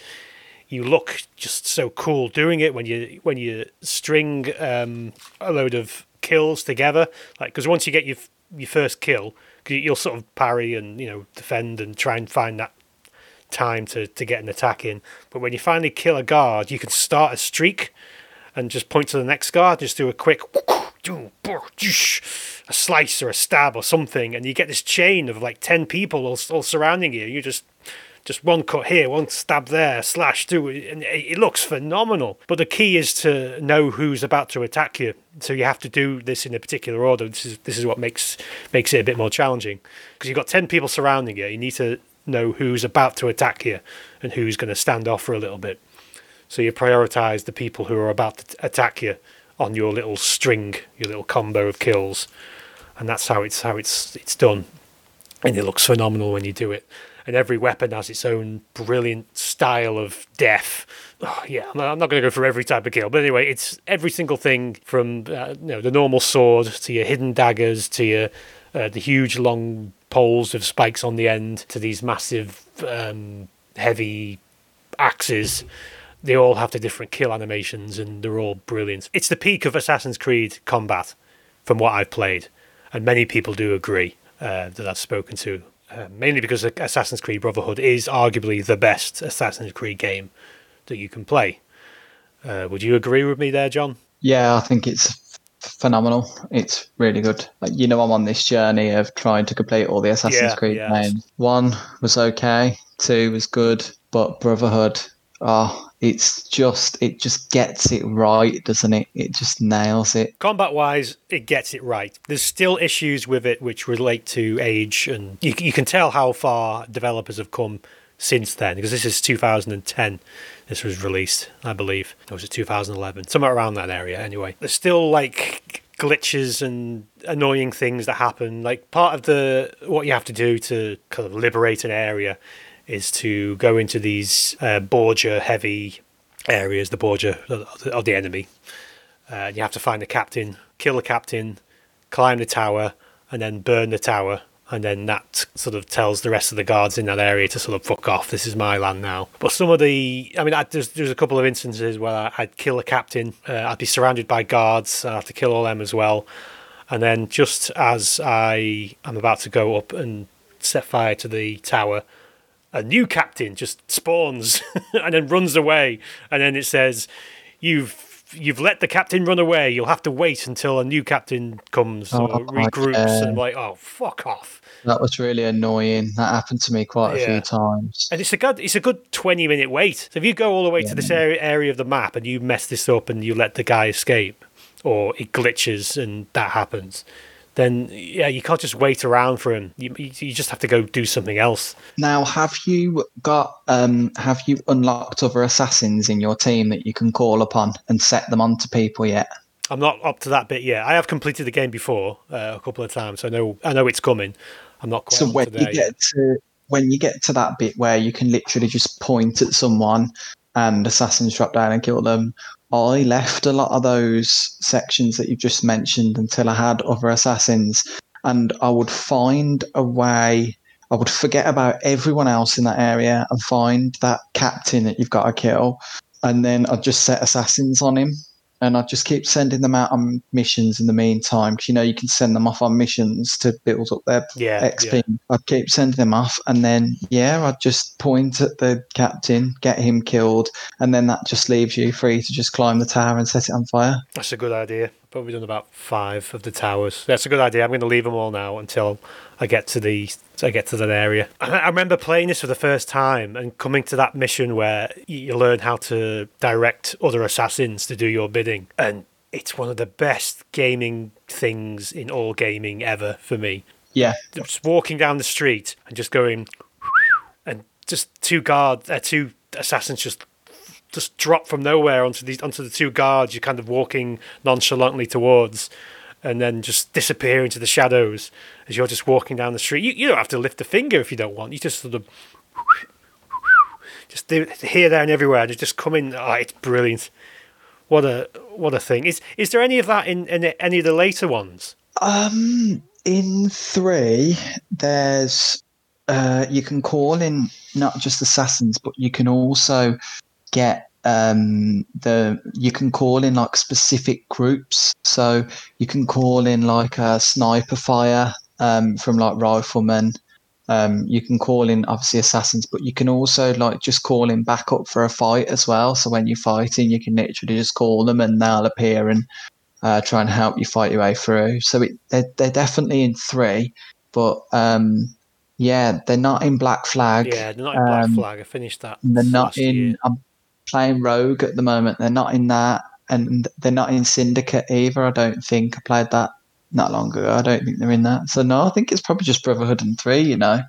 You look just so cool doing it when you when you string um, a load of kills together. Like because once you get your your first kill, you'll sort of parry and you know defend and try and find that time to, to get an attack in. But when you finally kill a guard, you can start a streak and just point to the next guard, just do a quick a slice or a stab or something, and you get this chain of like ten people all, all surrounding you. You just just one cut here, one stab there, slash through, and it it looks phenomenal. But the key is to know who's about to attack you. So you have to do this in a particular order. This is this is what makes makes it a bit more challenging because you've got ten people surrounding you. You need to know who's about to attack you and who's going to stand off for a little bit. So you prioritize the people who are about to attack you on your little string, your little combo of kills, and that's how it's how it's it's done. And it looks phenomenal when you do it. And every weapon has its own brilliant style of death. Oh, yeah, I'm not, going to go for every type of kill, but anyway, it's every single thing from uh, you know the normal sword to your hidden daggers to your uh, the huge long poles with spikes on the end to these massive um, heavy axes. They all have the different kill animations and they're all brilliant. It's the peak of Assassin's Creed combat from what I've played, and many people do agree uh, that I've spoken to. Uh, mainly because Assassin's Creed Brotherhood is arguably the best Assassin's Creed game that you can play. Uh, would you agree with me there, John? Yeah, I think it's phenomenal. It's really good. Like, you know, I'm on this journey of trying to complete all the Assassin's Yeah, Creed yeah. games. One was okay, two was good, but Brotherhood, oh, it's just it just gets it right, doesn't it? It just nails it. Combat wise, it gets it right. There's still issues with it which relate to age, and you, you can tell how far developers have come since then because this is 2010. This was released, I believe. Or was it 2011? Somewhere around that area, anyway. There's still like glitches and annoying things that happen. Like part of the what you have to do to kind of liberate an area is to go into these uh, Borgia heavy areas, the Borgia of the- enemy, uh, you have to find the captain, kill the captain, climb the tower, and then burn the tower. And then that sort of tells the rest of the guards in that area to sort of fuck off. This is my land now. But some of the, I mean, I, there's there's a couple of instances where I- I'd kill a captain. Uh, I'd be surrounded by guards. I'd have to kill all them as well. And then just as I am about to go up and set fire to the tower, a new captain just spawns and then runs away and then it says you've you've let the captain run away. You'll have to wait until a new captain comes or Oh, regroups. yeah. And I'm like, oh, fuck off. That was really annoying. That happened to me quite a few times. And it's a good, it's a good twenty minute wait. So if you go all the way to this area, area of the map and you mess this up and you let the guy escape, or it glitches and that happens, then yeah, you can't just wait around for him. You, you just have to go do something else. Now, have you got um have you unlocked other assassins in your team that you can call upon and set them onto people yet? I'm not up to that bit yet. I have completed the game before uh, a couple of times. So I know I know it's coming. I'm not quite So when you yet. get to when you get to that bit where you can literally just point at someone and assassins drop down and kill them, I left a lot of those sections that you've just mentioned until I had other assassins, and I would find a way. I would forget about everyone else in that area and find that captain that you've got to kill, and then I'd just set assassins on him, and I'd just keep sending them out on missions in the meantime. Cause, you know you can send them off on missions to build up their Yeah, XP. I'd keep sending them off, and then yeah, I'd just point at the captain, get him killed, and then that just leaves you free to just climb the tower and set it on fire. That's a good idea. Probably done about five of the towers. That's a good idea. I'm going to leave them all now until I get to the I get to that area. I I remember playing this for the first time and coming to that mission where you learn how to direct other assassins to do your bidding, and it's one of the best gaming things in all gaming ever for me. Yeah, Just walking down the street and just going, and just two guards, uh, two assassins just just drop from nowhere onto the onto the two guards you're kind of walking nonchalantly towards and then just disappear into the shadows as you're just walking down the street. You, you don't have to lift a finger if you don't want. You just sort of just here there and everywhere just just come in. Oh, it's brilliant. What a what a thing. Is is there any of that in, in any of the later ones? Um, in three, there's uh, you can call in not just assassins, but you can also get um the you can call in like specific groups. So you can call in like a sniper fire um from like riflemen. Um, you can call in obviously assassins, but you can also like just call in backup for a fight as well. So when you're fighting, you can literally just call them and they'll appear and uh, try and help you fight your way through. So it, they're, they're definitely in three, but um, yeah, they're not in Black Flag. yeah they're not in black um, flag i finished that They're not in. year. I'm playing Rogue at the moment. They're not in that, and they're not in Syndicate either. I don't think I played that not long ago. I don't think they're in that. So no, I think it's probably just Brotherhood and three. You know.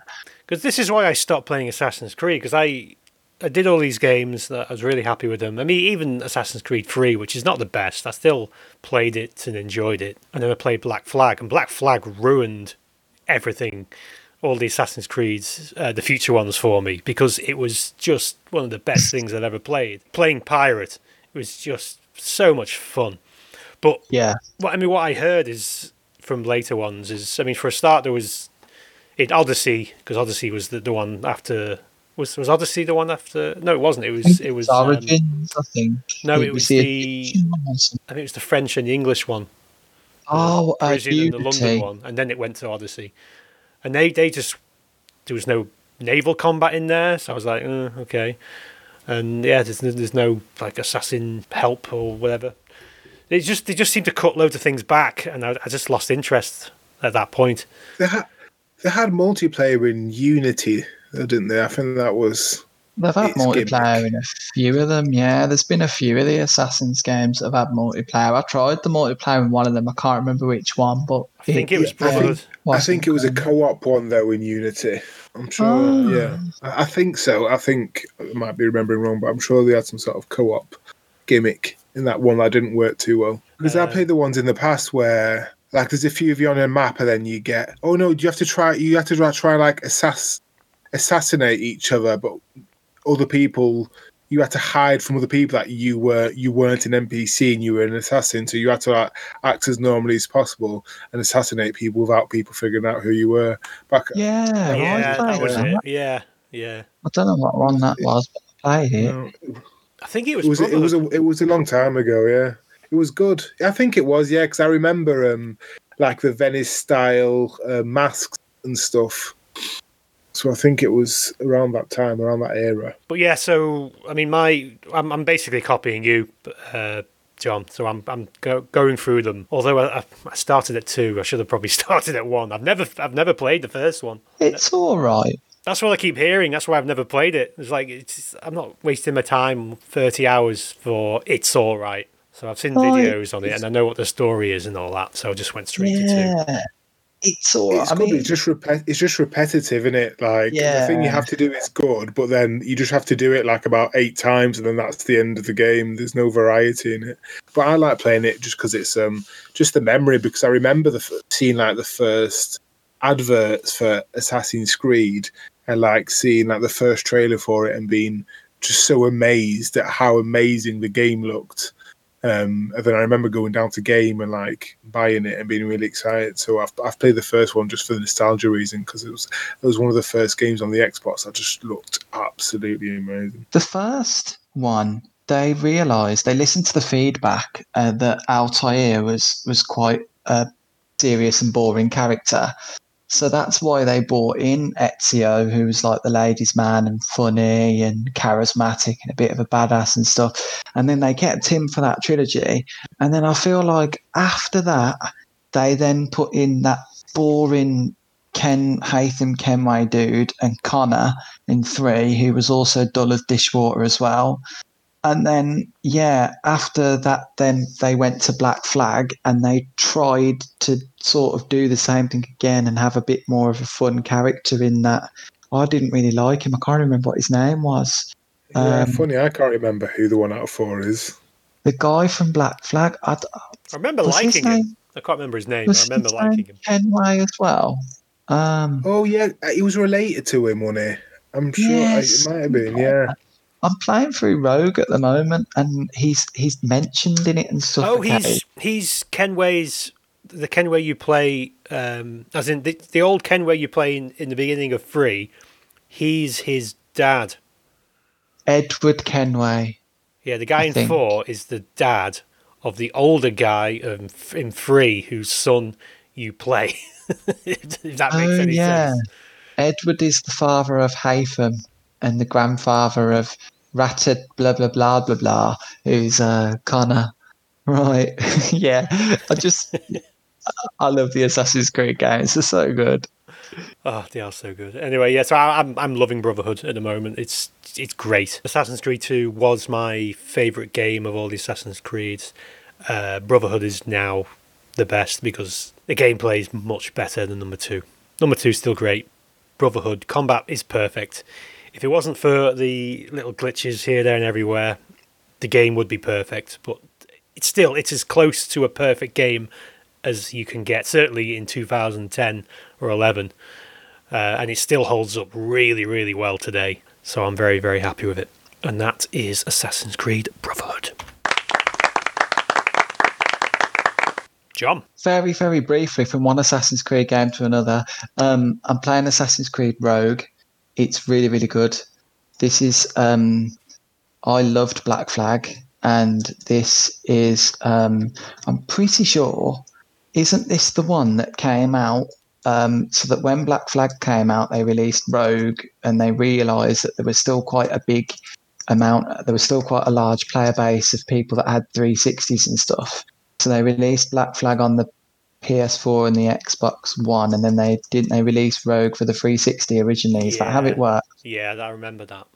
because this is why I stopped playing Assassin's Creed because I I did all these games that I was really happy with them. I mean, even Assassin's Creed Three, which is not the best, I still played it and enjoyed it. And then I played Black Flag, and Black Flag ruined everything, all the Assassin's Creeds, uh, the future ones for me because it was just one of the best things I'd ever played. Playing pirate, it was just so much fun. But Yeah. what I mean, what I heard is from later ones is, I mean, for a start, there was in Odyssey because Odyssey was the, the one after. Was was Odyssey the one after? No, it wasn't. It was it was um, Origins. I think. no, it was the the Egyptian one or something. I think it was the French and the English one. Oh, uh, Parisian and the London one, and then it went to Odyssey, and they they just there was no naval combat in there, so I was like, uh, okay, and yeah, there's there's no like assassin help or whatever. They just they just seemed to cut loads of things back, and I, I just lost interest at that point. They had they had multiplayer in Unity, didn't they? I think that was They've had It's multiplayer gimmick. in a few of them. Yeah, there's been a few of the Assassin's games that have had multiplayer. I tried the multiplayer in one of them. I can't remember which one, but I think it was I think- I think it was a co-op one though in Unity. I'm sure. Yeah, I I think so. I think I might be remembering wrong, but I'm sure they had some sort of co-op gimmick in that one that didn't work too well. Because I Uh, played the ones in the past where, like, there's a few of you on a map, and then you get, oh no, you have to try, you have to try, try like assass, assassinate each other, but other people. You had to hide from other people that you were you weren't an NPC and you were an assassin, so you had to like, act as normally as possible and assassinate people without people figuring out who you were. Back, Yeah, I Yeah, that was it. Yeah, yeah. I don't know what one that was, but I played it. No, I think it was. it was it was a, it was a long time ago. Yeah, it was good. I think it was. Yeah, because I remember um like the Venice style uh, masks and stuff. So I think it was around that time, around that era. But yeah, so I mean, my I'm, I'm basically copying you, uh, John. So I'm I'm go, going through them. Although I, I started at two, I should have probably started at one. I've never I've never played the first one. It's all right. That's what I keep hearing. That's why I've never played it. It's like it's, I'm not wasting my time thirty hours for it's all right. So I've seen Oh, videos on it and I know what the story is and all that. So I just went straight to two. It's all right. It's I mean, it's just repet- It's just repetitive, isn't it? Like yeah. the thing you have to do is good, but then you just have to do it like about eight times, and then that's the end of the game. There's no variety in it. But I like playing it just because it's um just the memory. Because I remember the f- seeing like the first adverts for Assassin's Creed, and like seeing like the first trailer for it, and being just so amazed at how amazing the game looked. Um, and then I remember going down to game and like buying it and being really excited. So I've, I've played the first one just for the nostalgia reason because it was it was one of the first games on the Xbox that just looked absolutely amazing. the first one, they realised they listened to the feedback uh, that Altair was was quite a serious and boring character. So that's why they brought in Ezio, who was like the ladies' man and funny and charismatic and a bit of a badass and stuff. And then they kept him for that trilogy. And then I feel like after that, they then put in that boring Ken Haytham Kenway dude and Connor in three, who was also dull as dishwater as well. And then, yeah, after that, then they went to Black Flag and they tried to sort of do the same thing again and have a bit more of a fun character in that. I didn't really like him. I can't remember what his name was. Yeah, Um, funny. I can't remember who the one out of four is. The guy from Black Flag. I remember was his liking him. name, I can't remember his name, but I remember his liking name him. Kenway as well. Um, Oh yeah, he was related to him, wasn't he? I'm sure Yes. it might have been. Yeah. I'm playing through Rogue at the moment, and he's he's mentioned in it and stuff. Oh, he's he's Kenway's the Kenway you play, um, as in the, the old Kenway you play in, in the beginning of Free. He's his dad. Edward Kenway. Yeah, the guy I in think. four is the dad of the older guy um, in Free, whose son you play. if that makes Oh any yeah, sense. Edward is the father of Haytham and the grandfather of Ratted blah blah blah blah blah, who's uh, Connor. Right? yeah, I just I love the Assassin's Creed games. They're so good. Oh, they are so good. Anyway, yeah, so I, I'm I'm loving Brotherhood at the moment. It's it's great. Assassin's Creed Two was my favorite game of all the Assassin's Creeds. Uh, Brotherhood is now the best because the gameplay is much better than number two. Number two is still great. Brotherhood combat is perfect. If it wasn't for the little glitches here, there, and everywhere, the game would be perfect. But it's still it's as close to a perfect game as you can get. Certainly in 2010 or 11 uh, and it still holds up really, really well today. So I'm very, very happy with it. And that is Assassin's Creed Brotherhood. John, Very very briefly from one Assassin's Creed game to another. Um, I'm playing Assassin's Creed Rogue. It's really really good. This is um, I loved Black Flag, and this is um, I'm pretty sure isn't this the one that came out um, so that when Black Flag came out, they released Rogue, and they realised that there was still quite a big amount. There was still quite a large player base of people that had 360s and stuff. So they released Black Flag on the PS4 and the Xbox One, and then they didn't they release Rogue for the 360 originally. Is that how it worked? yeah, I remember that.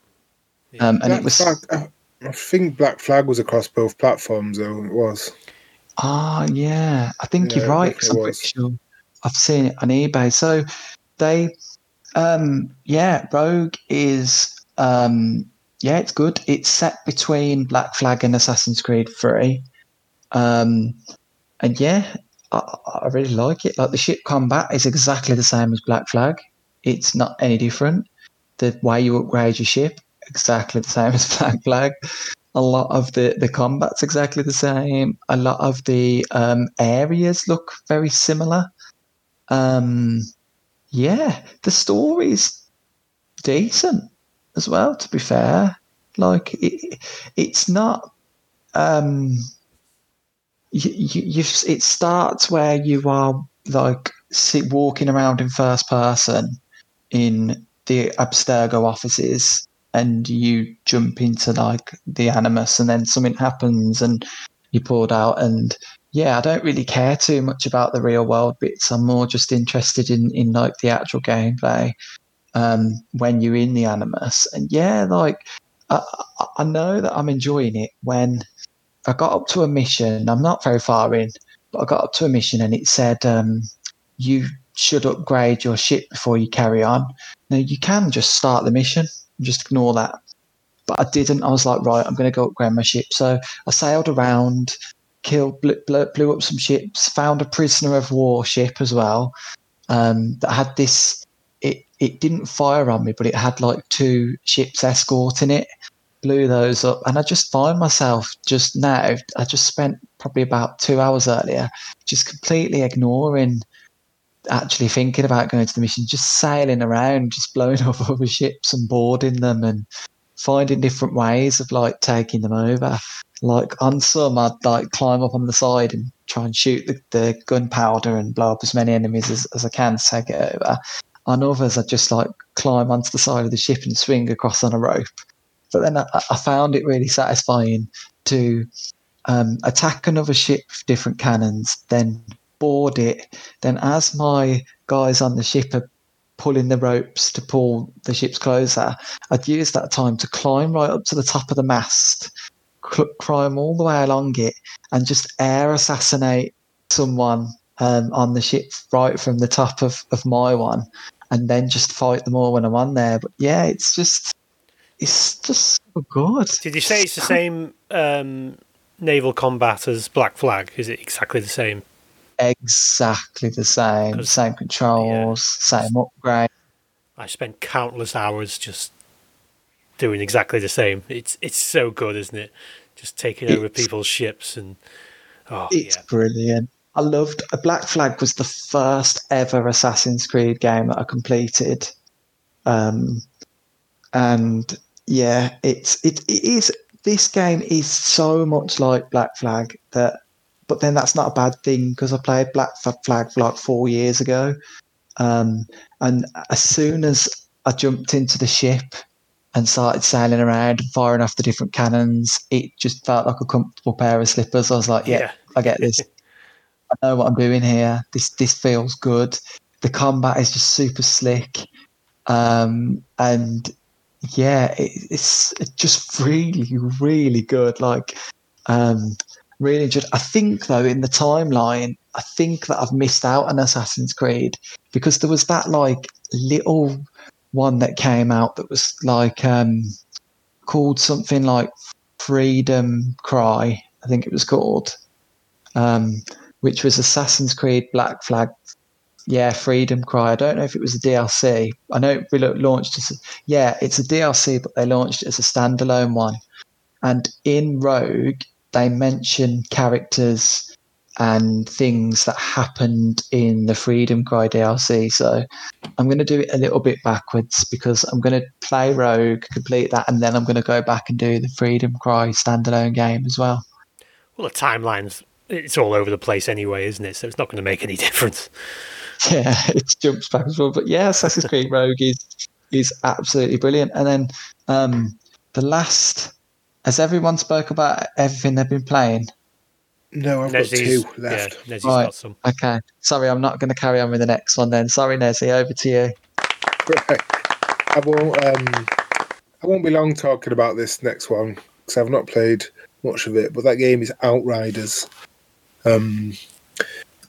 Um, and Black it was Flag, I, I think Black Flag was across both platforms, though. It was. Ah, yeah. I think Yeah, you're right. I'm pretty sure I've seen it on eBay. So they, um, yeah, Rogue is, um, yeah, it's good. It's set between Black Flag and Assassin's Creed 3. Um, and yeah, I, I really like it. Like the ship combat is exactly the same as Black Flag. It's not any different. The way you upgrade your ship, exactly the same as Black Flag a lot of the the combat's exactly the same a lot of the um areas look very similar um yeah the story's decent as well to be fair like it, it's not um you, you, you it starts where you are like walking around in first person in the abstergo offices and you jump into like the animus and then something happens and you pulled out. And yeah, I don't really care too much about the real world bits. I'm more just interested in in like the actual gameplay um, when you're in the Animus. And yeah, like I- I know that I'm enjoying it when I got up to a mission. I'm not very far in, but I got up to a mission and it said um, you should upgrade your ship before you carry on. Now you can just start the mission, just ignore that. But I didn't. I was like, right, I'm going to go upgrade my ship. So I sailed around, killed, blew, blew, up some ships, found a prisoner of war ship as well um, that had this. It it didn't fire on me, but it had like two ships escorting it. Blew those up, and I just find myself just now. I just spent probably about two hours earlier, just completely ignoring actually thinking about going to the mission, just sailing around, just blowing up other ships and boarding them and finding different ways of like taking them over. Like on some, I'd like climb up on the side and try and shoot the, the gunpowder and blow up as many enemies as, as I can to take it over. On others, I'd just like climb onto the side of the ship and swing across on a rope. But then I, I found it really satisfying to um, attack another ship with different cannons, then board it. Then, as my guys on the ship are pulling the ropes to pull the ships closer, I'd use that time to climb right up to the top of the mast, cl- climb all the way along it, and just air assassinate someone um, on the ship right from the top of, of my one, and then just fight them all when I'm on there. But yeah, it's just. It's just so good. Did you say it's the same um, naval combat as Black Flag? Is it exactly the same? exactly the same. Same controls, same upgrade. I spent countless hours just doing exactly the same. It's it's so good, isn't it? Just taking over people's ships and oh It's yeah, brilliant. I loved a Black Flag was the first ever Assassin's Creed game that I completed. Um and yeah, it's it, it is this game is so much like Black Flag that but then that's not a bad thing because I played Black Flag for like four years ago. Um, and as soon as I jumped into the ship and started sailing around firing off the different cannons, it just felt like a comfortable pair of slippers. I was like, yeah, Yeah. I get this. I know what I'm doing here. This this feels good. The combat is just super slick. Um, and yeah, it, it's it's just really, really good. Like, um, really enjoyed. I think though in the timeline, I think that I've missed out on Assassin's Creed because there was that like little one that came out that was like um called something like Freedom Cry, I think it was called, um, which was Assassin's Creed Black Flag. Yeah, Freedom Cry. I don't know if it was a DLC. I know it relo- launched as a, yeah, it's a DLC, but they launched it as a standalone one. And in Rogue, they mention characters and things that happened in the Freedom Cry DLC. So I'm going to do it a little bit backwards because I'm going to play Rogue, complete that, and then I'm going to go back and do the Freedom Cry standalone game as well. well the timelines it's all over the place anyway, isn't it? So it's not going to make any difference. Yeah, it jumps back as well. But yeah, Assassin's Creed Rogue is is absolutely brilliant. And then um, the last, has everyone spoke about everything they've been playing? No, I've got Nezzy's- two left. Yeah, Nezzy's Right. got some. Okay, sorry, I'm not going to carry on with the next one then. Sorry, Nezzy, over to you. Right. I won't. Um, I won't be long talking about this next one because I've not played much of it. But that game is Outriders. Um,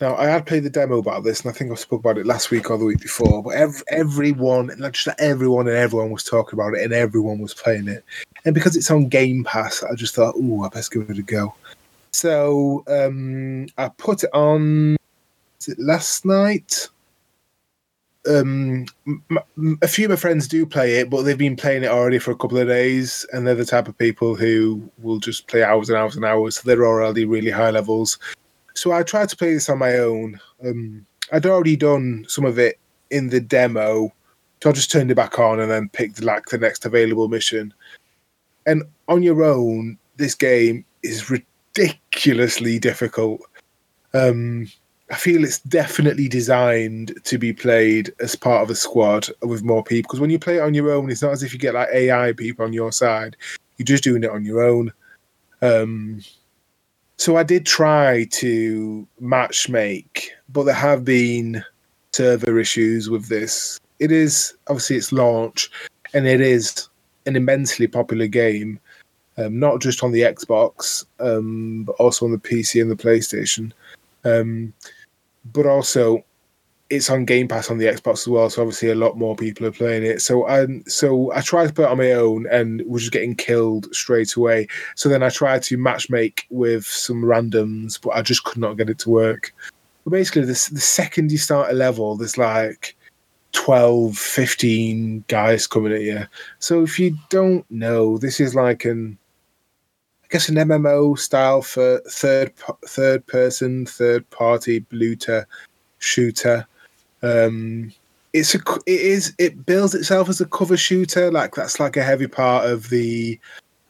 now I had played the demo about this, and I think I spoke about it last week or the week before. But ev- everyone, like just everyone and everyone was talking about it, and everyone was playing it. And because it's on Game Pass, I just thought, "Ooh, I best give it a go." So um, I put it on. It last night? um, few of my friends do play it, but they've been playing it already for a couple of days, and they're the type of people who will just play hours and hours and hours. So they're already really high levels. So I tried to play this on my own. Um, I'd already done some of it in the demo, so I just turned it back on and then picked like the next available mission. And on your own, this game is ridiculously difficult. Um, I feel it's definitely designed to be played as part of a squad with more people. Because when you play it on your own, it's not as if you get like AI people on your side. You're just doing it on your own. Um, so I did try to match make, but there have been server issues with this. It is obviously its launch, and it is an immensely popular game, um, not just on the Xbox, um, but also on the PC and the PlayStation. Um, but also, it's on Game Pass on the Xbox as well, so obviously a lot more people are playing it. So I so I tried to put it on my own and was just getting killed straight away. So then I tried to matchmake with some randoms, but I just could not get it to work. But basically, the second you start a level, there's like 12, 15 guys coming at you. So if you don't know, this is like an I guess an MMO style for third third person, third party looter shooter. Um, it's a it is it builds itself as a cover shooter. Like that's like a heavy part of the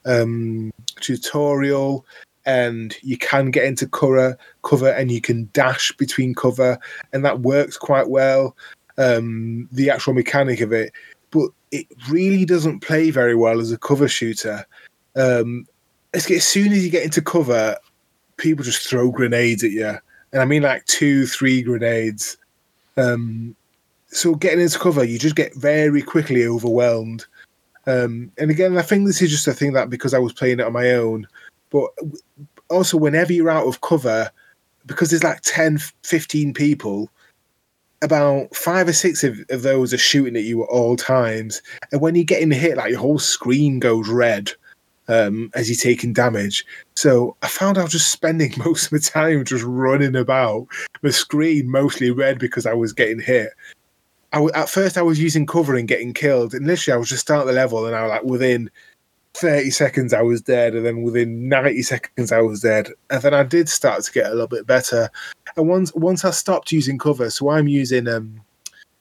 um, tutorial, and you can get into cover cover and you can dash between cover, and that works quite well. Um, the actual mechanic of it, but it really doesn't play very well as a cover shooter. Um, as, as soon as you get into cover, people just throw grenades at you, and I mean like two, three grenades um, so getting into cover, you just get very quickly overwhelmed. Um, and again, I think this is just a thing that because I was playing it on my own, but also whenever you're out of cover, because there's like 10, 15 people, about five or six of, of those are shooting at you at all times. And when you're getting hit, like your whole screen goes red um, as you're taking damage. So I found I was just spending most of the time just running about, the screen mostly red because I was getting hit. I w- at first, I was using cover and getting killed. And literally, I was just starting the level, and I was like, within 30 seconds, I was dead. And then within 90 seconds, I was dead. And then I did start to get a little bit better. And once once I stopped using cover, so I'm using um,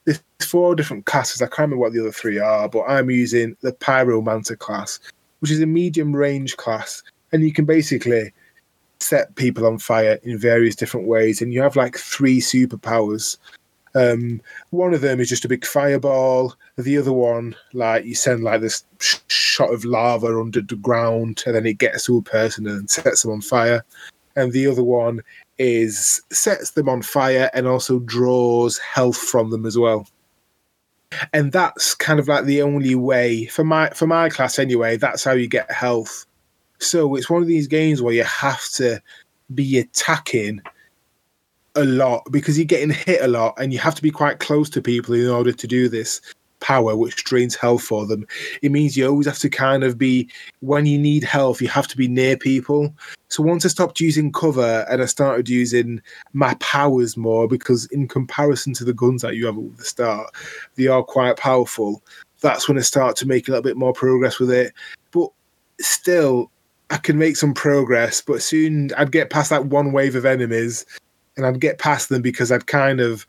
there's four different classes. I can't remember what the other three are, but I'm using the Pyromancer class, which is a medium range class, and you can basically set people on fire in various different ways. And you have like three superpowers. Um, one of them is just a big fireball. The other one, like you send like this sh- shot of lava under the ground, and then it gets to a person and sets them on fire. And the other one is sets them on fire and also draws health from them as well and that's kind of like the only way for my for my class anyway that's how you get health. So it's one of these games where you have to be attacking a lot because you're getting hit a lot and you have to be quite close to people in order to do this power which drains health for them. It means you always have to kind of be when you need health you have to be near people. So once i stopped using cover and i started using my powers more because in comparison to the guns that you have at the start they are quite powerful that's when i start to make a little bit more progress with it. But still i can make some progress but soon i'd get past that one wave of enemies and i'd get past them because i'd kind of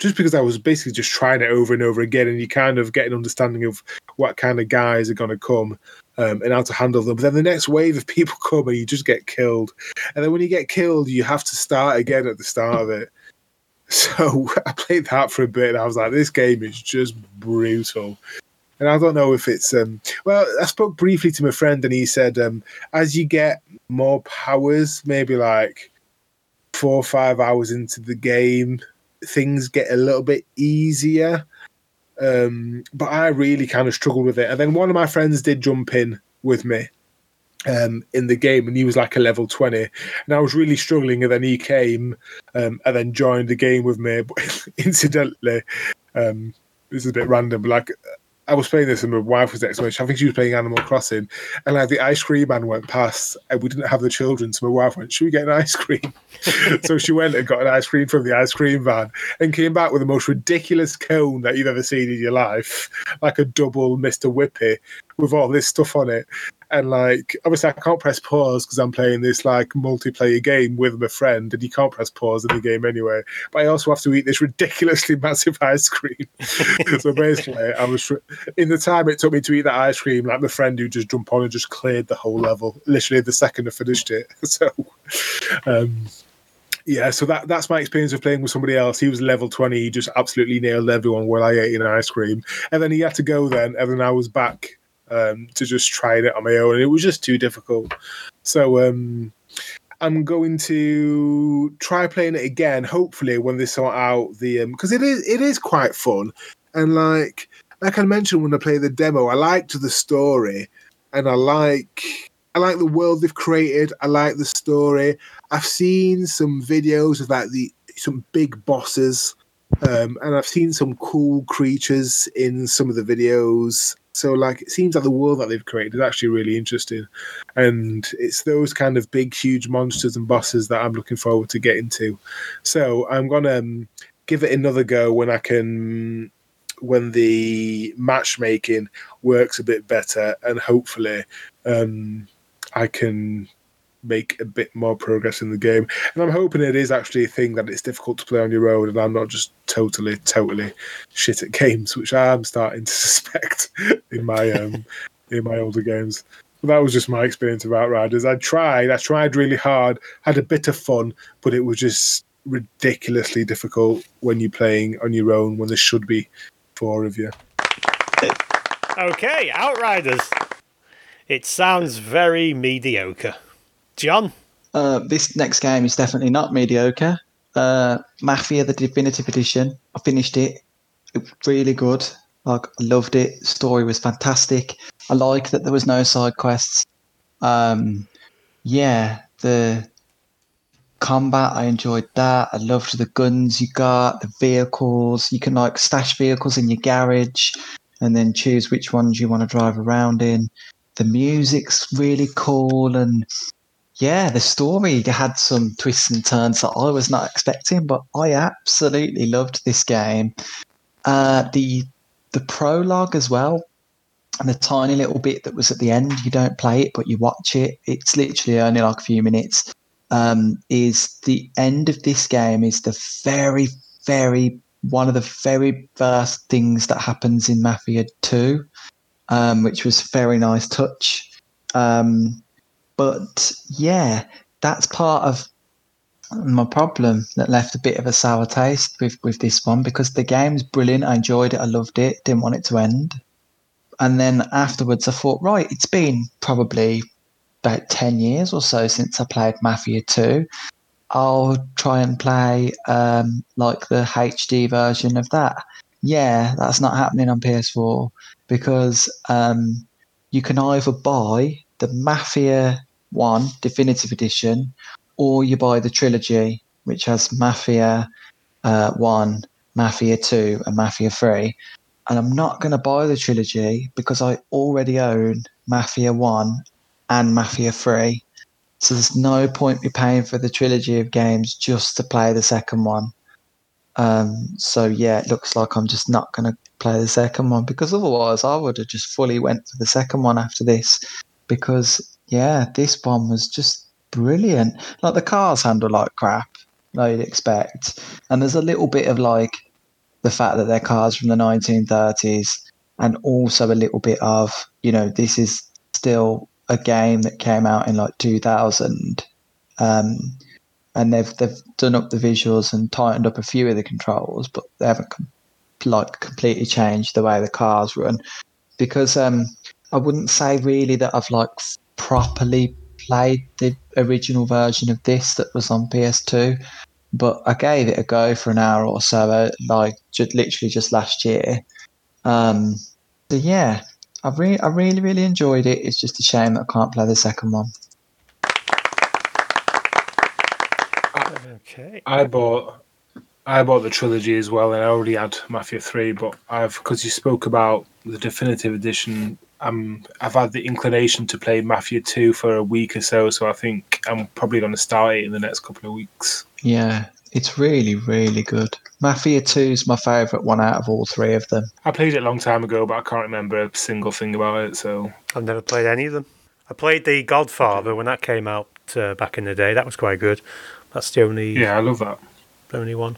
just because I was basically just trying it over and over again, and you kind of get an understanding of what kind of guys are going to come um, and how to handle them. But then the next wave of people come and you just get killed. And then when you get killed, you have to start again at the start of it. So I played that for a bit and I was like, this game is just brutal. And I don't know if it's um well, I spoke briefly to my friend and he said um as you get more powers, maybe like four or five hours into the game, things get a little bit easier. Um, but I really kind of struggled with it. And then one of my friends did jump in with me um, in the game, and he was like a level 20. And I was really struggling. And then he came um, and then joined the game with me. But incidentally, um, this is a bit random, like I was playing this and my wife was next to me. I think she was playing Animal Crossing, and like the ice cream man went past, and we didn't have the children, so my wife went, "Should we get an ice cream?" so she went and got an ice cream from the ice cream van, and came back with the most ridiculous cone that you've ever seen in your life, like a double Mister Whippy with all this stuff on it. And like, obviously, I can't press pause because I'm playing this like multiplayer game with my friend, and you can't press pause in the game anyway. But I also have to eat this ridiculously massive ice cream. so basically, I was in the time it took me to eat that ice cream, like my friend who just jumped on and just cleared the whole level, literally the second I finished it. So, um, yeah, so that that's my experience of playing with somebody else. He was level twenty, he just absolutely nailed everyone while I ate an ice cream, and then he had to go then, and then I was back um, to just try it on my own, and it was just too difficult. So um, I'm going to try playing it again. Hopefully, when they sort out the because it is it is quite fun, and like like I mentioned when I played the demo, I liked the story, and I like I like the world they've created. I like the story. I've seen some videos of like the some big bosses, um, and I've seen some cool creatures in some of the videos. So like it seems like the world that they've created is actually really interesting, and it's those kind of big, huge monsters and bosses that I'm looking forward to getting to. So I'm gonna um, give it another go when I can, when the matchmaking works a bit better, and hopefully um, I can make a bit more progress in the game. And I'm hoping it is actually a thing that it's difficult to play on your own, and I'm not just totally, totally shit at games, which I am starting to suspect in my um, in my older games. But that was just my experience of Outriders. I tried, I tried really hard, had a bit of fun, but it was just ridiculously difficult when you're playing on your own when there should be four of you. Okay, Outriders. It sounds very mediocre. John? Uh, this next game is definitely not mediocre. Uh, Mafia, the definitive edition. I finished it. It really good. Like, I loved it. Story was fantastic. I like that there was no side quests. Um, yeah, the combat, I enjoyed that. I loved the guns you got, the vehicles. You can like stash vehicles in your garage and then choose which ones you want to drive around in. The music's really cool and yeah, the story had some twists and turns that I was not expecting, but I absolutely loved this game. Uh, the the prologue as well, and the tiny little bit that was at the end. You don't play it, but you watch it. It's literally only like a few minutes. Um, is the end of this game is the very very one of the very first things that happens in Mafia Two, um, which was a very nice touch. Um, but yeah, that's part of my problem that left a bit of a sour taste with, with this one because the game's brilliant. I enjoyed it. I loved it. Didn't want it to end. And then afterwards, I thought, right, it's been probably about 10 years or so since I played Mafia 2. I'll try and play um, like the HD version of that. Yeah, that's not happening on PS4 because um, you can either buy the Mafia 1 Definitive Edition or you buy the trilogy, which has Mafia uh, 1, Mafia 2, and Mafia 3. And I'm not going to buy the trilogy because I already own Mafia 1 and Mafia 3. So there's no point me paying for the trilogy of games just to play the second one. Um, so yeah, it looks like I'm just not going to play the second one because otherwise I would have just fully went for the second one after this because yeah, this one was just brilliant. Like the cars handle like crap, like you'd expect, and there's a little bit of like the fact that they're cars from the 1930s, and also a little bit of you know this is still a game that came out in like 2000, um, and they've they've done up the visuals and tightened up a few of the controls, but they haven't com- like completely changed the way the cars run. Because um, I wouldn't say really that I've like properly played the original version of this that was on PS2, but I gave it a go for an hour or so, uh, like just literally just last year. Um, so yeah, I really, I really, really enjoyed it. It's just a shame that I can't play the second one. Okay. I bought I bought the trilogy as well, and I already had Mafia Three. But I've because you spoke about the definitive edition, um, I've had the inclination to play Mafia Two for a week or so. So I think I'm probably going to start it in the next couple of weeks. Yeah, it's really, really good. Mafia 2 is my favourite one out of all three of them. I played it a long time ago, but I can't remember a single thing about it. So I've never played any of them. I played The Godfather when that came out uh, back in the day. That was quite good. That's the only yeah, I love that. only one.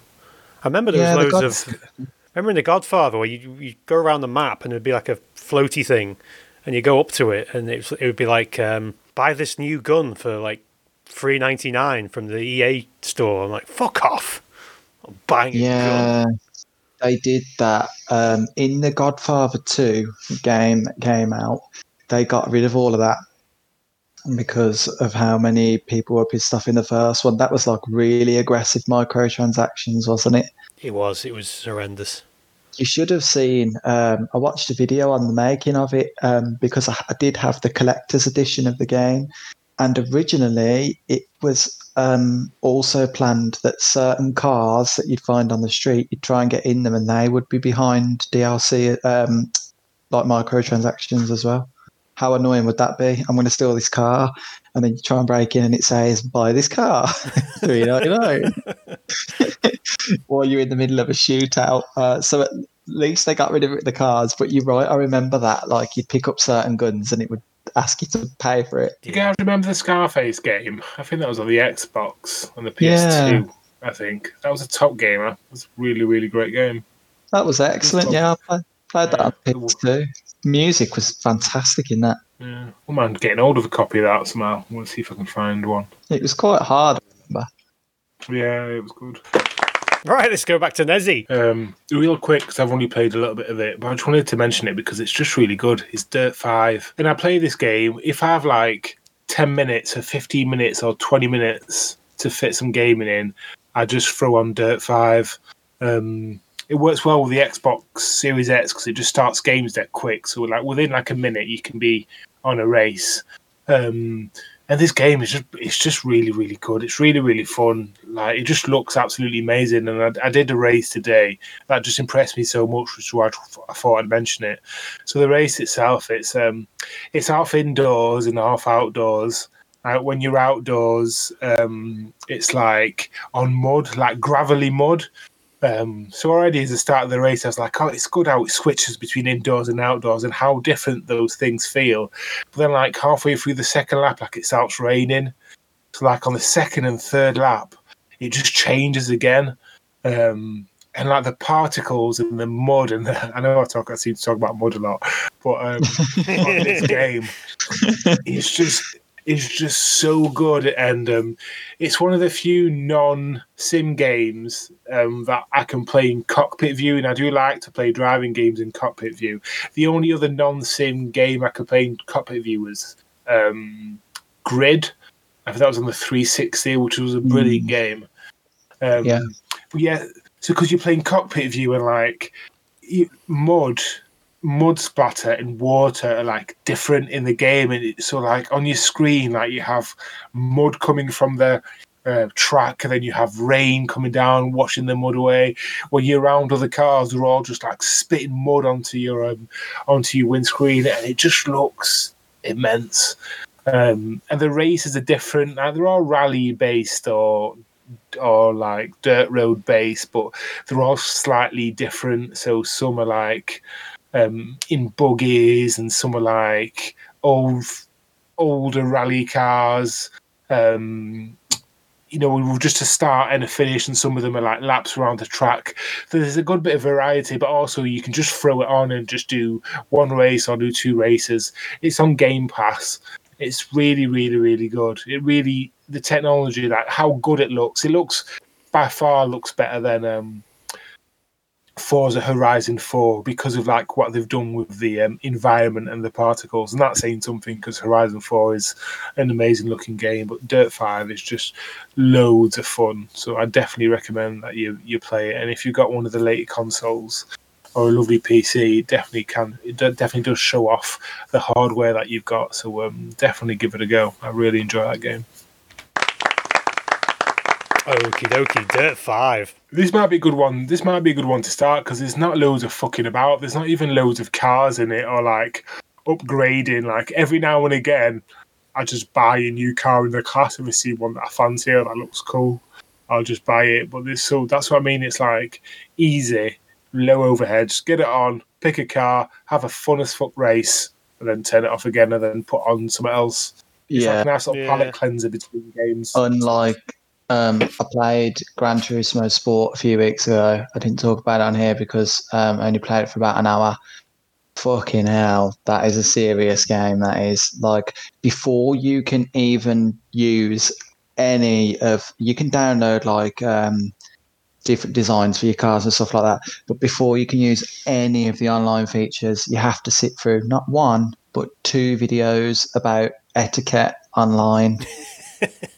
I remember there Yeah, was The loads of. Remember in The Godfather where you you go around the map and it'd be like a floaty thing, and you go up to it and it, it would be like um, buy this new gun for like three ninety nine from the EA store. I'm like fuck off. Buying a gun. Yeah, they did that um, in the Godfather 2 game that came out. They got rid of all of that. Because of how many people were pissed off in the first one. That was like really aggressive microtransactions, wasn't it? It was. It was horrendous. You should have seen. Um, I watched a video on the making of it um, because I, I did have the collector's edition of the game, and originally it was um, also planned that certain cars that you'd find on the street, you'd try and get in them, and they would be behind DLC, um, like microtransactions as well. How annoying would that be? I'm going to steal this car, and then you try and break in, and it says, "Buy this car." Three ninety nine. While you're in the middle of a shootout, uh, so at least they got rid of the cars. But you're right. I remember that. Like you'd pick up certain guns, and it would ask you to pay for it. You guys remember the Scarface game? I think that was on the Xbox and the PS2. I think that was a top gamer. It was a really, really great game. That was excellent. Yeah, I played, played that on PS2. Music was fantastic in that. Yeah, I mind getting hold of a copy of that somehow. We'll see if I can find one. It was quite hard. I remember. Yeah, it was good. Right, let's go back to Nezzy. Um, real quick, because I've only played a little bit of it, but I just wanted to mention it because it's just really good. It's Dirt 5. And I play this game, if I have like 10 minutes or 15 minutes or 20 minutes to fit some gaming in, I just throw on Dirt 5. Um, it works well with the Xbox Series X because it just starts games that quick. So, like, within like a minute, you can be on a race. Um, and this game is just it's just really really good. It's really really fun. Like it just looks absolutely amazing. And i, I did a race today that just impressed me so much which is why i thought i'd mention it. So the race itself it's um it's half indoors and half outdoors. Uh, when you're outdoors um it's like on mud like gravelly mud um, so already as the start of the race, I was like, "Oh, it's good how it switches between indoors and outdoors, and how different those things feel." But then, like halfway through the second lap, like it starts raining. So, like on the second and third lap, it just changes again. Um, and like the particles and the mud, and the, I know I talk, I seem to talk about mud a lot, but um, on this game, it's just it's just so good, and um, it's one of the few non-sim games um, that I can play in cockpit view, and I do like to play driving games in cockpit view. The only other non-sim game I could play in cockpit view was um, Grid. I think that was on the 360, which was a brilliant game. Um, Yeah. yeah. So because you're playing cockpit view and like you, mud, mud splatter and water are like different in the game, and so like on your screen, like you have mud coming from the uh, track, and then you have rain coming down, washing the mud away. When you're around other cars, they're all just like spitting mud onto your um, onto your windscreen, and it just looks immense. Um, and the races are different. Like, they're all rally based or or like dirt road based, but they're all slightly different. So some are like um, in buggies, and some are like old older rally cars. Um, you know, just a start and a finish, and some of them are like laps around the track. So there's a good bit of variety, but also you can just throw it on and just do one race or do two races. It's on Game Pass. It's really, really, really good. It really the technology, like how good it looks. It looks by far looks better than um, Forza Horizon 4 because of like what they've done with the um, environment and the particles. And that's saying something because Horizon 4 is an amazing looking game, but Dirt 5 is just loads of fun. So I definitely recommend that you you play it. And if you've got one of the later consoles or a lovely PC, definitely can. It definitely does show off the hardware that you've got. So um, definitely give it a go. I really enjoy that game. Okie dokie, Dirt 5. This might be a good one. This might be a good one to start because there's not loads of fucking about. There's not even loads of cars in it or like upgrading. Like every now and again, I just buy a new car in the class if I see one that I fancy or that looks cool. I'll just buy it. But this so that's what I mean. It's like easy, low overhead. Just get it on, pick a car, have a fun as fuck race, and then turn it off again, and then put on something else. It's Yeah. like a nice little Yeah. palate cleanser between games. Unlike, um, I played Gran Turismo Sport a few weeks ago. I didn't talk about it on here because um, I only played it for about an hour. Fucking hell, that is a serious game. That is like before you can even use any of you can download like um, different designs for your cars and stuff like that. But before you can use any of the online features, you have to sit through not one but two videos about etiquette online.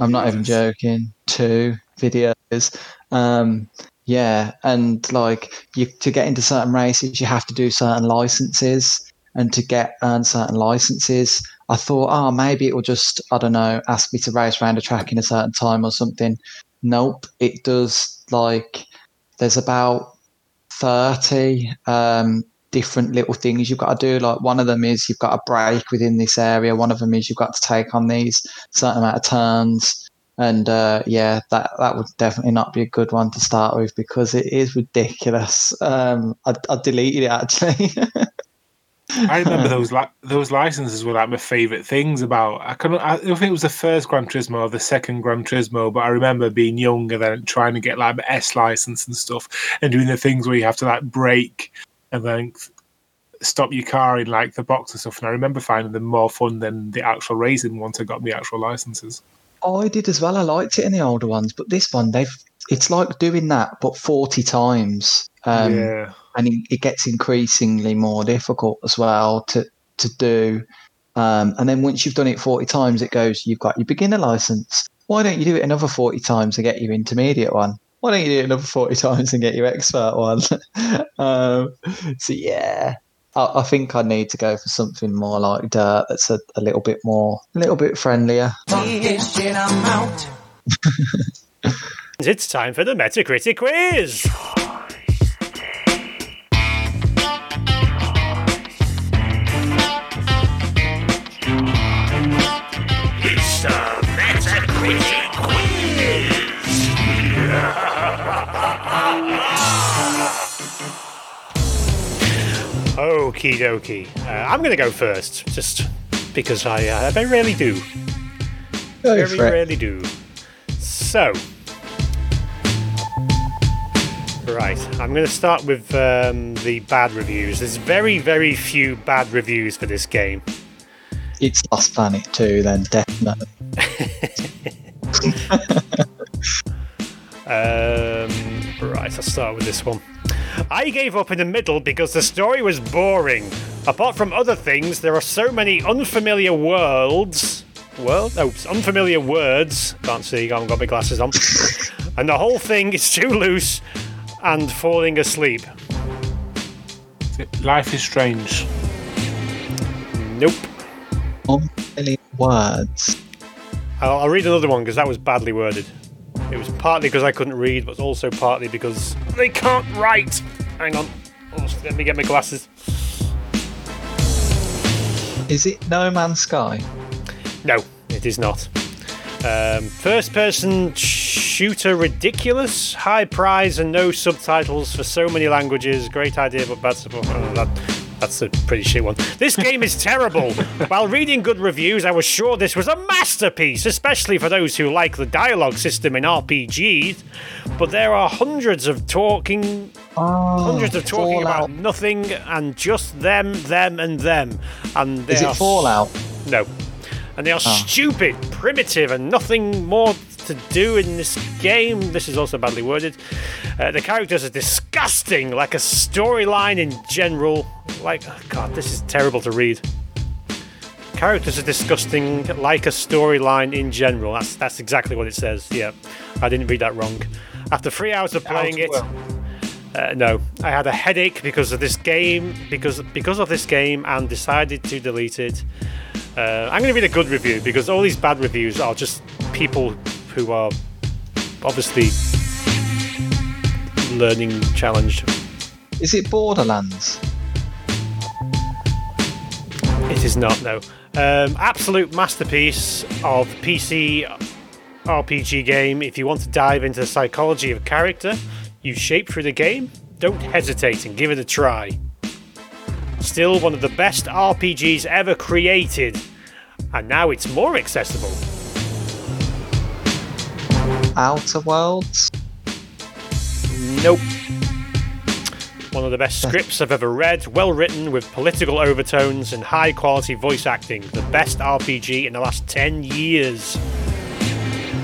I'm not even joking. Two videos. Um, yeah, and like you to get into certain races, you have to do certain licenses, and to get earn certain licenses, I thought, oh, maybe it will just I don't know, ask me to race around a track in a certain time or something. Nope, it does. Like there's about thirty um, different little things you've got to do. Like one of them is you've got to break within this area. One of them is you've got to take on these certain amount of turns. And uh, yeah, that that would definitely not be a good one to start with because it is ridiculous. Um, I, I deleted it actually. I remember those li- those licenses were like my favourite things about. I couldn't. I don't think it was the first Gran Turismo or the second Gran Turismo, but I remember being younger then trying to get like my S license and stuff, and doing the things where you have to like brake and then stop your car in like the box and stuff. And I remember finding them more fun than the actual racing once I got the actual licenses. I did as well. I liked it in the older ones, but this one they've it's like doing that but forty times. Um, yeah, and it, it gets increasingly more difficult as well to to do. Um, and then once you've done it forty times, it goes. You've got your beginner license. Why don't you do it another forty times to get your intermediate one? Why don't you do it another forty times and get your expert one? um, so yeah, I, I think I need to go for something more like dirt that's a, a little bit more, a little bit friendlier. It's time for the Metacritic quiz. Okie dokie. Uh, I'm going to go first, just because I, uh, I very rarely do. Go Very rarely do. So, right, I'm going to start with um, the bad reviews. There's very, very few bad reviews for this game. It's Lost Planet 2, then definitely. Um, right, I'll start with this one. I gave up in the middle because the story was boring. Apart from other things, there are so many unfamiliar worlds. World? Oh, unfamiliar words. Can't see, I haven't got my glasses on. and the whole thing is too loose and falling asleep. life is strange. Nope. Unfamiliar words. I'll, I'll read another one because that was badly worded. It was partly because I couldn't read, but also partly because they can't write. Hang on. Let me get my glasses. Is it No Man's Sky? No, it is not. Um, first person shooter ridiculous, high prize and no subtitles for so many languages. Great idea, but bad support. Oh, that, that's a pretty shit one. This game is terrible. While reading good reviews, I was sure this was a masterpiece, especially for those who like the dialogue system in RPGs. But there are hundreds of talking Oh, hundreds of talking Fallout. about nothing and just them, them, and them. And they Is are it Fallout? no. And they are oh. stupid, primitive, and nothing more to do in this game. This is also badly worded. Uh, the characters are disgusting, like a storyline in general. Like, oh God, this is terrible to read. Characters are disgusting, like a storyline in general. That's that's exactly what it says. Yeah, I didn't read that wrong. After three hours of playing it, uh, no, I had a headache because of this game, because because of this game, and decided to delete it. Uh, I'm going to read a good review because all these bad reviews are just people who are obviously learning challenge. Is it Borderlands? It is not, no. Um, absolute masterpiece of PC RPG game. If you want to dive into the psychology of character you shape through the game, don't hesitate and give it a try. Still one of the best RPGs ever created, and now it's more accessible. Outer Worlds? Nope. One of the best scripts I've ever read, well written with political overtones and high quality voice acting. The best RPG in the last 10 years.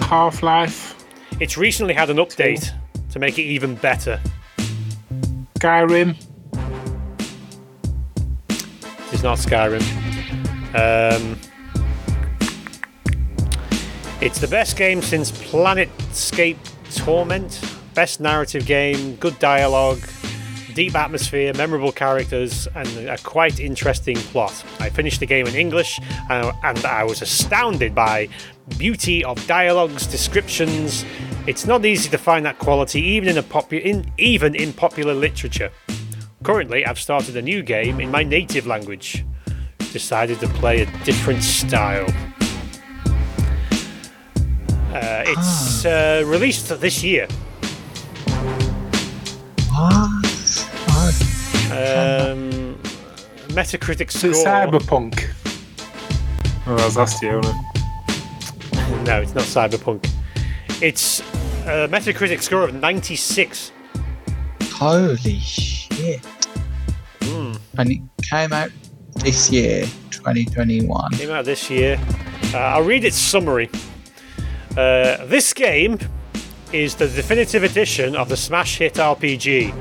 Half Life, It's recently had an update to make it even better. Skyrim, It's not Skyrim. Um, It's the best game since Planescape Torment. Best narrative game, good dialogue, deep atmosphere, memorable characters, and a quite interesting plot. I finished the game in English, uh, and I was astounded by beauty of dialogues, descriptions. It's not easy to find that quality, even in a popu- in, even in popular literature. Currently, I've started a new game in my native language. Decided to play a different style. Uh, it's uh, released this year. What? Oh, Um, Metacritic So score. Cyberpunk. Oh, that was last year, wasn't it? No, it's not Cyberpunk. It's a Metacritic score of 96. holy shit. And it came out this year, 2021. Came out this year. Uh, I'll read its summary. Uh, this game is the definitive edition of the smash hit RPG.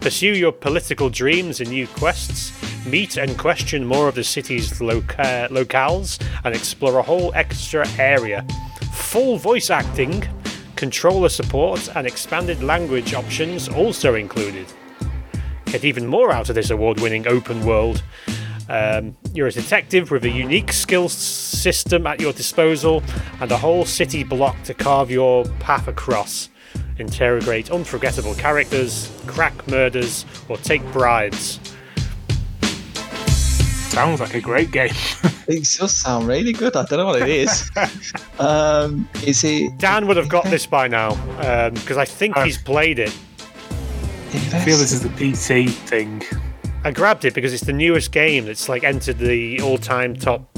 Pursue your political dreams and new quests, meet and question more of the city's loca- locales, and explore a whole extra area. Full voice acting, controller support, and expanded language options also included. Get even more out of this award winning open world. Um, you're a detective with a unique skill system at your disposal and a whole city block to carve your path across. Interrogate unforgettable characters, crack murders, or take bribes. Sounds like a great game. It does sound really good. I don't know what it is. um, is it Dan would have got this by now because I think he's played it. I feel this is the PC thing. I grabbed it because it's the newest game that's like entered the all-time top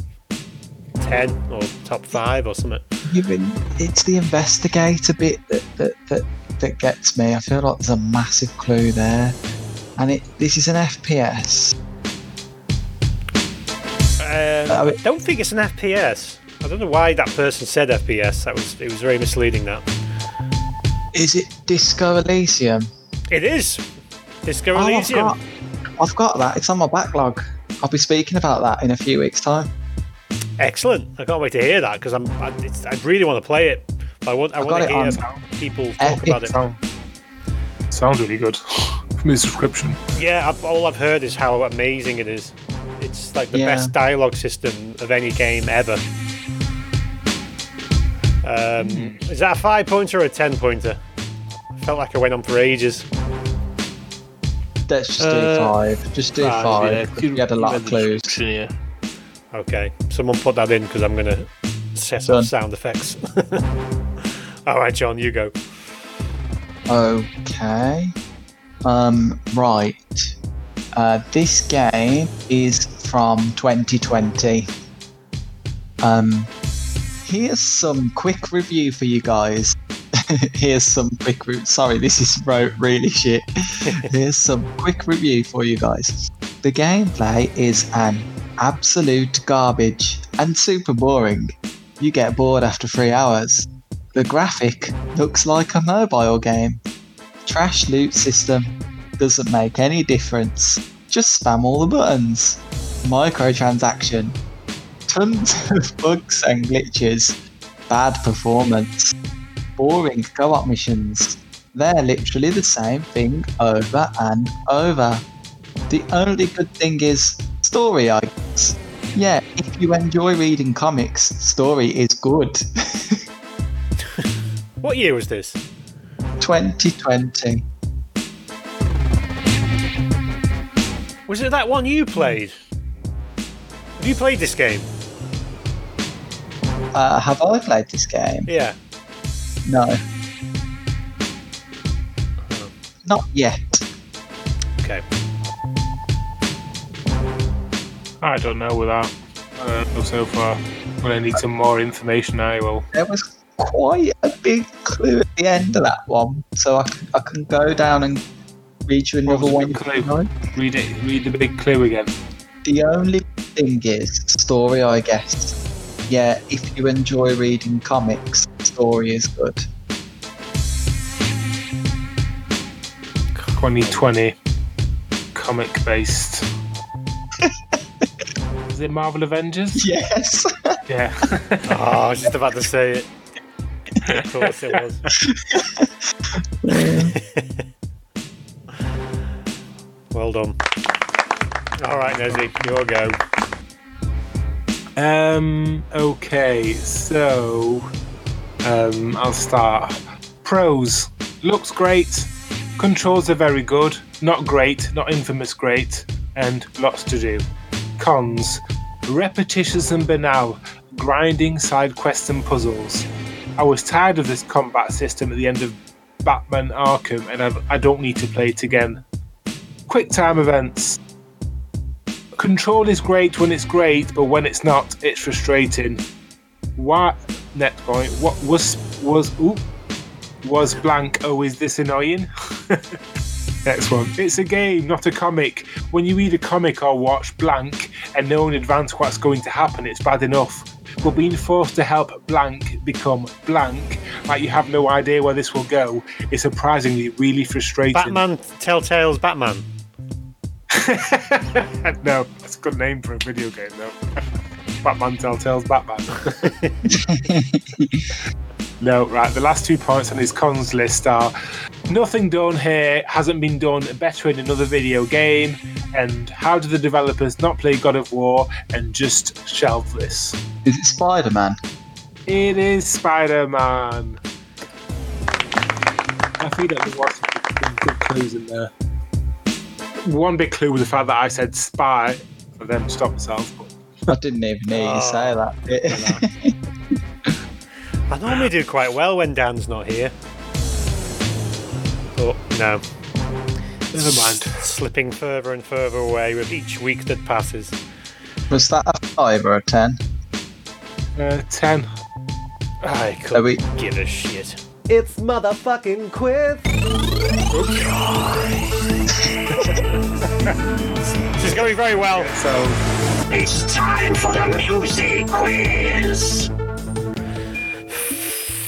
ten or top five or something. Even it's the investigator bit that, that that that gets me. I feel like there's a massive clue there, and it this is an FPS. Um, I mean- don't think it's an FPS. I don't know why that person said FPS. That was it was very misleading. That Is it Disco Elysium? it is. Disco Oh, Elysium. got, I've got that. It's on my backlog. I'll be speaking about that in a few weeks' time. Excellent. I can't wait to hear that because I'm. I, it's, I really want to play it. But I want. I I've want to hear on people talk Epic about it. Sound, sounds really good. From his description. Yeah, I've, all I've heard is how amazing it is. It's like the Yeah. best dialogue system of any game ever. Um, Hmm. Is that a five pointer or a ten pointer? I felt like I went on for ages. Let's just do Uh, five. Just do five, five. yeah, we had a lot of clues. Yeah. Okay, someone put that in because I'm gonna set Done. up sound effects. All right, John, you go. Okay. Um. Right. Uh, this game is from 2020. Um. Here's some quick review for you guys. here's some quick. Re- Sorry, this is really shit. here's some quick review for you guys. The gameplay is an absolute garbage and super boring. You get bored after three hours. The graphic looks like a mobile game. Trash loot system doesn't make any difference. Just spam all the buttons. Microtransaction. Tons of bugs and glitches. Bad performance. Boring co op missions. They're literally the same thing over and over. The only good thing is story, I guess. Yeah, if you enjoy reading comics, story is good. What year was this? 2020. Was it that one you played? Have you played this game? Uh, have I played this game? Yeah. No. Um, Not yet. Okay. I don't know with that. I don't know so far. I'm gonna need some more information. I will. There was quite a big clue at the end of that one, so I can, I can go down and read you another one. clue? Read it. Read the big clue again. The only thing is story, I guess. Yeah, if you enjoy reading comics, the story is good. 2020 comic based. Is it Marvel Avengers? Yes. Yeah. Oh, I was just about to say it. of course it was. well done. All right, Nezzy, your go. Um. Okay. So, um, I'll start. Pros. Looks great. Controls are very good. Not great. Not infamous great. And lots to do. Cons. Repetitious and banal. Grinding side quests and puzzles. I was tired of this combat system at the end of Batman Arkham, and I've, I don't need to play it again. Quick time events. Control is great when it's great, but when it's not, it's frustrating. Why netpoint? What was was ooh, was blank? Oh, is this annoying? Next one. It's a game, not a comic. When you read a comic or watch blank and know in advance what's going to happen, it's bad enough. But being forced to help blank become blank, like you have no idea where this will go, is surprisingly really frustrating. Batman Telltale's Batman. no, that's a good name for a video game, though. Batman Telltale's Batman. no, right. The last two points on his cons list are nothing done here hasn't been done better in another video game, and how do the developers not play God of War and just shelve this? Is it Spider Man? It is Spider Man. I feel like there was some good clues in there. One big clue was the fact that I said spy for them to stop themselves. But I didn't even hear you say that bit. I normally do quite well when Dan's not here. But no. never mind. Slipping further and further away with each week that passes. Was that a five or a ten? Uh, 10. I Are couldn't we? give a shit. It's motherfucking quiz. This is going very well. So, It's time for the music quiz.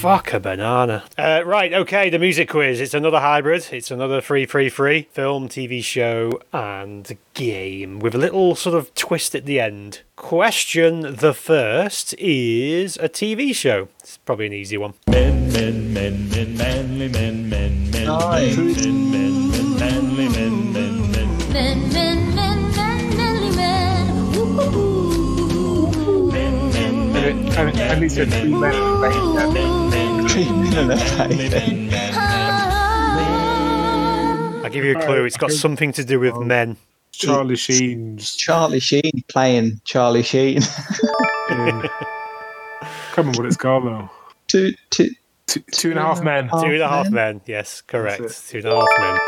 Fuck a banana. Uh, right, okay, the music quiz. It's another hybrid. It's another free, free, free film, TV show, and game with a little sort of twist at the end. Question the first is a TV show. It's probably an easy one. Men, men, men, men, manly men, men, men, Nice. men, men, men, manly men, men, men. Men, men, men, men, manly men. Three men and a Creeping and a baby. Ah. I'll give you a clue. It's got something to do with men. Charlie Sheen's. Charlie Sheen playing Charlie Sheen. Uh, can't remember what it's called though. two, two, Two, two and a half men. half Two and a half men. men. Yes, correct. That's Two and a half men.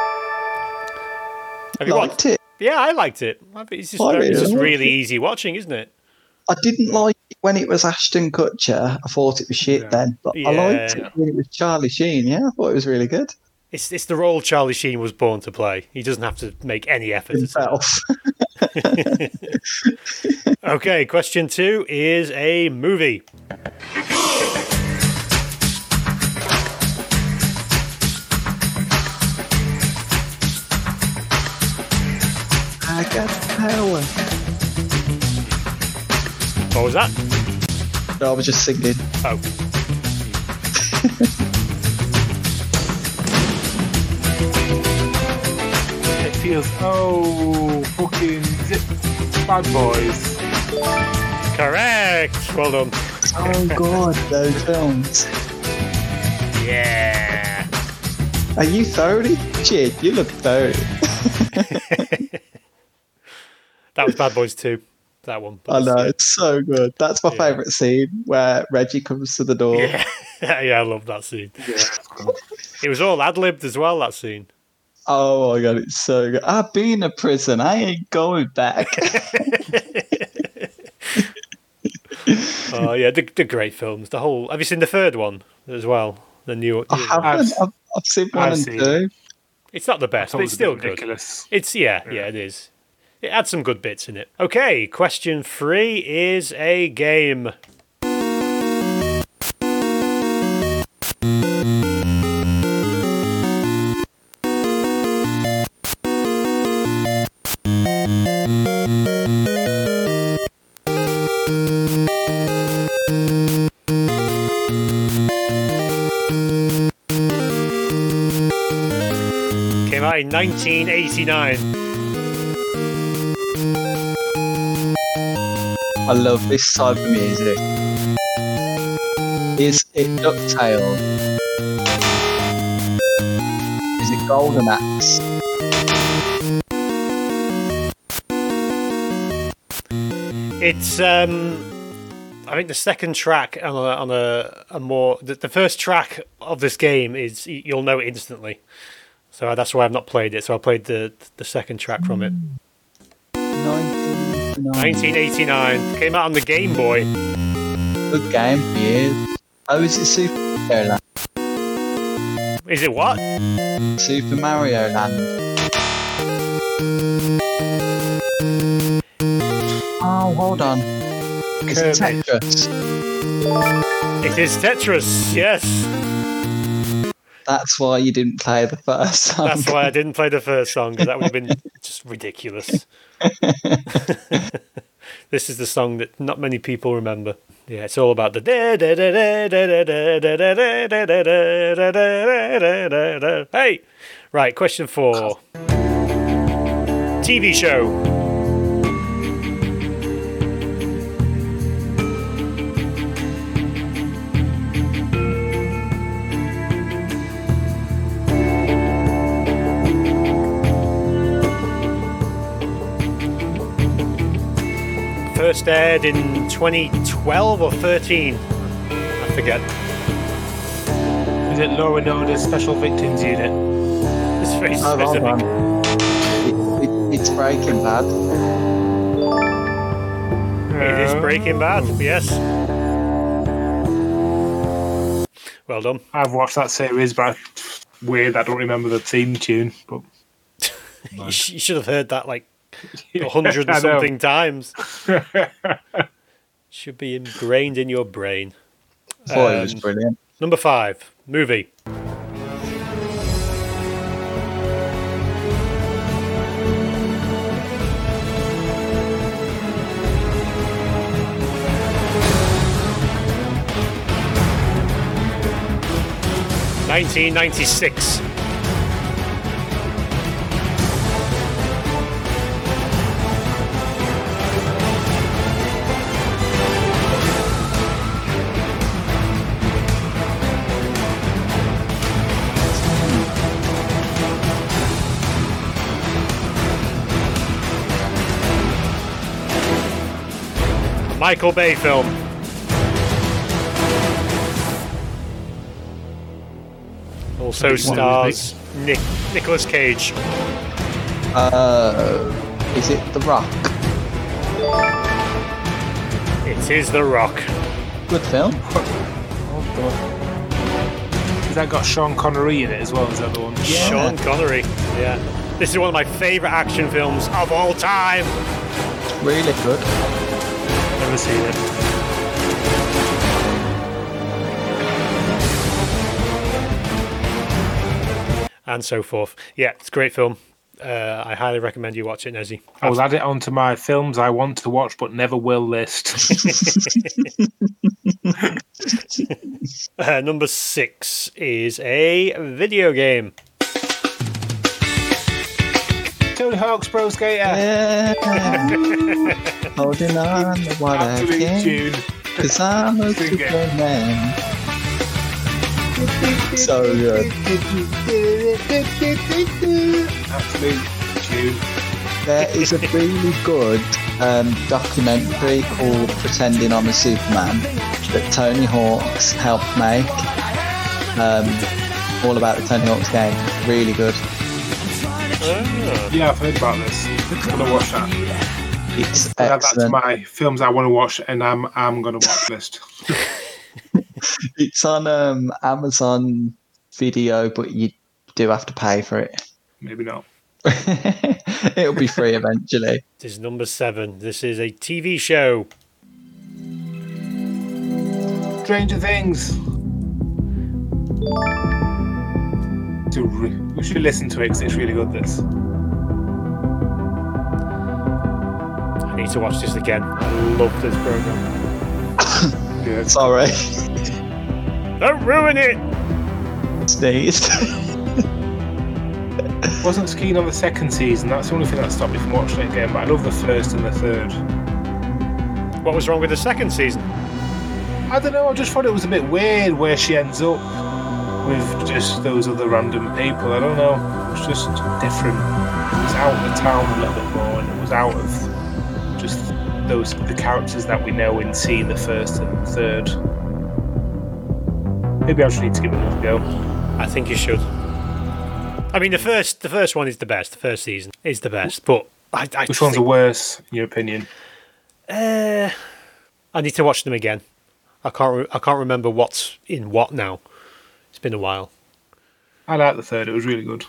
Have you watched? Liked it. Yeah, I liked it. I think It's just, I very- it's just really really it. easy watching, isn't it? I didn't like it when it was Ashton Kutcher. I thought it was shit Yeah. then, but I liked it when it was Charlie Sheen. Yeah, I thought it was really good It's it's the role Charlie Sheen was born to play. He doesn't have to make any effort. himself. Okay, question two is a movie. I got power. What was that? No, I was just singing. Oh, It feels oh fucking is it Bad Boys. correct. Well done. Oh god, those films. Yeah. Are you 30? Shit, you look 30. That was Bad Boys 2. That one. I know, it's so good. That's my Yeah. favourite scene where Reggie comes to the door. Yeah. yeah, I love that scene. Yeah. It was all ad libbed as well, that scene. Oh my god, it's so good. I've been in prison. I ain't going back. Oh, yeah, the, the great films. The whole. Have you seen the third one as well? The new. I haven't. I've, I've seen one I've and seen two. It's not the best, but it's still bit good. ridiculous. It's yeah, yeah, it is it had some good bits in it. Okay, question three is a game. Came out in 1989. I love this type of music. Is it DuckTales? Is it Golden Axe? It's um, I think the second track on a, on a, a more the, the first track of this game is you'll know it instantly. So that's why I've not played it. So I played the the second track from it. 1989. 1989 came out on the Game Boy. Good game for you. Oh, is it Super Mario Land? Is it what? Super Mario Land. Oh, hold on. Is it Tetris? It is Tetris. Yes, that's why you didn't play the first song. That's why I didn't play the first song because that would have been just ridiculous. this is the song that not many people remember. Yeah, it's all about the Hey, right. Question four. TV show. First aired in 2012 or 13. I forget. Is it Law and Order Special Victims Unit? It's very Oh, hold specific. on. It, it, it's Breaking Bad. It is oh. Breaking Bad. Yes. Well done. I've watched that series, but weird. I don't remember the theme tune. But You, sh- you should have heard that like a hundred and something times. Should be ingrained in your brain. Thought it was Um, brilliant. Number five, movie. Nineteen ninety six. Michael Bay film. Also One of those stars Nick Nicolas Cage. Uh, is it The Rock? It is The Rock. Good film. oh god, has that got Sean Connery in it as well? as that the one? Sean Connery. Yeah. This is one of my favourite action films of all time. Really good. It. And so forth. Yeah, it's a great film. Uh, I highly recommend you watch it, Nezzy. I will add it onto my films I want to watch but never will list. Uh, number six is a video game. Tony Hawk's Pro Skater. Yeah. Holding on to what I Absolute can. tune. Cause I'm a Sing. Superman. So good. Absolute tune. There is a really good um, documentary called Pretending I'm a Superman that Tony Hawk's helped make. Um, all about the Tony Hawk's game. Really good. Yeah, I've heard about this. I'm gonna watch that. It's I'll add that to my films I want to watch, and I'm I'm gonna watch list. It's on um, Amazon Video, but you do have to pay for it. Maybe not. It'll be free eventually. This is number seven. This is a TV show. Stranger Things. To re- we should listen to it because it's really good. This. I need to watch this again. I love this program. Yeah. Sorry, Don't ruin it. sneezed. Wasn't so keen on the second season. That's the only thing that stopped me from watching it again. But I love the first and the third. What was wrong with the second season? I don't know. I just thought it was a bit weird where she ends up with just those other random people. I don't know. It was just different. It was out of the town a little bit more, and it was out of just those the characters that we know and see in the first and third. Maybe I just need to give it another go. I think you should. I mean, the first the first one is the best. The first season is the best, but I, I Which one's the worst, in your opinion? Uh, I need to watch them again. I can't. Re- I can't remember what's in what now. Been a while. I liked the third. It was really good.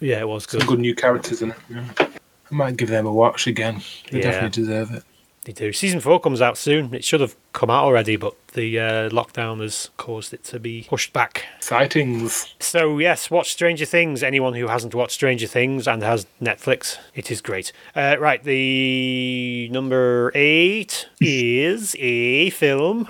Yeah, it was good. Some good new characters in it. Yeah. I might give them a watch again. They Yeah. definitely deserve it. They do. Season four comes out soon. It should have come out already, but the uh, lockdown has caused it to be pushed back. Sightings. So yes, watch Stranger Things. Anyone who hasn't watched Stranger Things and has Netflix, it is great. Uh, right, the number eight is a film.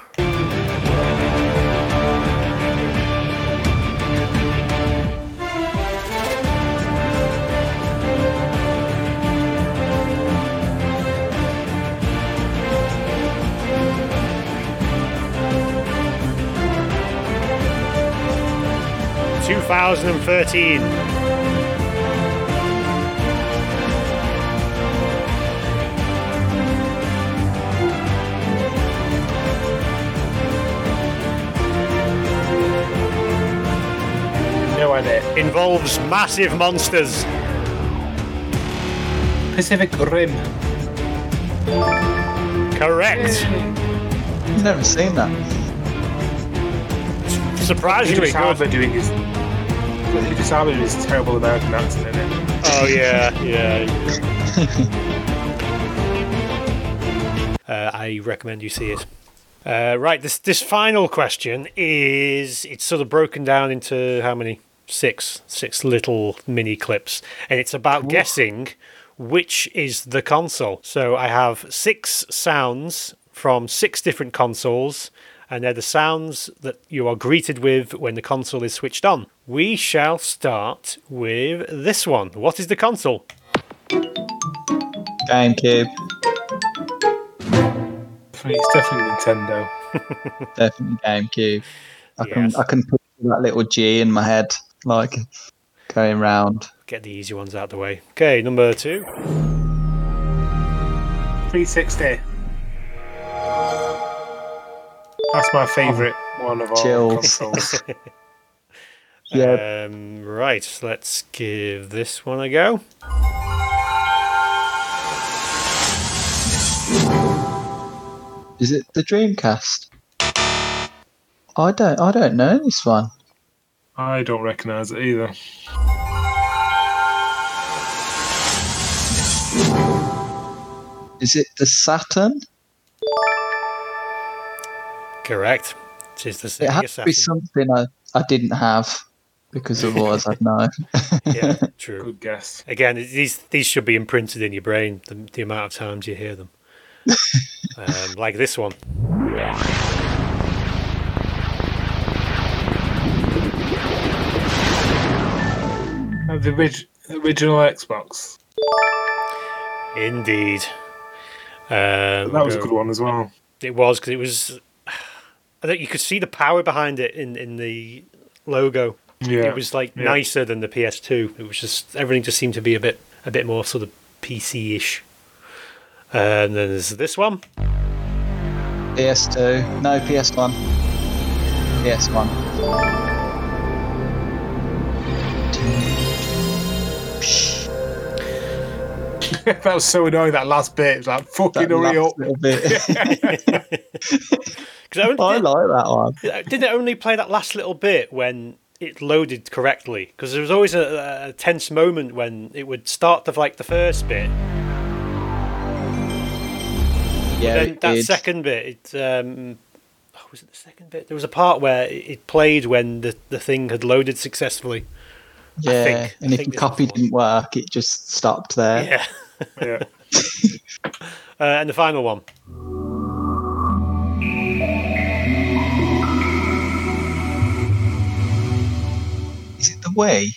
Two thousand and thirteen. No idea. Involves massive monsters. Pacific Rim. Correct. I've never seen that. Surprisingly Idris good. Elba doing his. Idris Elba doing his terrible American accent in it. Oh yeah, yeah. uh, I recommend you see it. Uh, right, this this final question is it's sort of broken down into how many six six little mini clips, and it's about guessing which is the console. So I have six sounds from six different consoles, and they're the sounds that you are greeted with when the console is switched on. We shall start with this one. What is the console? GameCube, It's definitely Nintendo. definitely GameCube. I can Yes. I can put that little G in my head, like going round. Get the easy ones out the way. Okay, number two. 360. That's my favourite one of all Chills. consoles. Yeah, Um, right, let's give this one a go. is it the Dreamcast? I don't I don't know this one. I don't recognise it either. Is it the Saturn? Correct. It is the It Sega has to be something I, I didn't have because otherwise I'd know. Yeah, true. Good guess. Again, these these should be imprinted in your brain. The, the amount of times you hear them, um, like this one. Uh, the orig- original Xbox. Indeed. Um, That was a good one as well. It was because it was. I think you could see the power behind it in in the logo. Yeah. It was like yeah. nicer than the PS2. It was just everything just seemed to be a bit a bit more sort of PC-ish. Uh, and then there's this one. PS2. No, PS1. PS1. that was so annoying. That last bit, it was like fucking That hurry last up. little bit. 'Cause it I only, like that one. did it only play that last little bit when it loaded correctly? Because there was always a, a tense moment when it would start the like the first bit, Yeah, then that did. second bit, it um, oh, was it the second bit? There was a part where it it played when the, the thing had loaded successfully. yeah, think- and I if think the copy didn't work, it just stopped there. Yeah. Yeah. Uh, and the final one. Is it the way?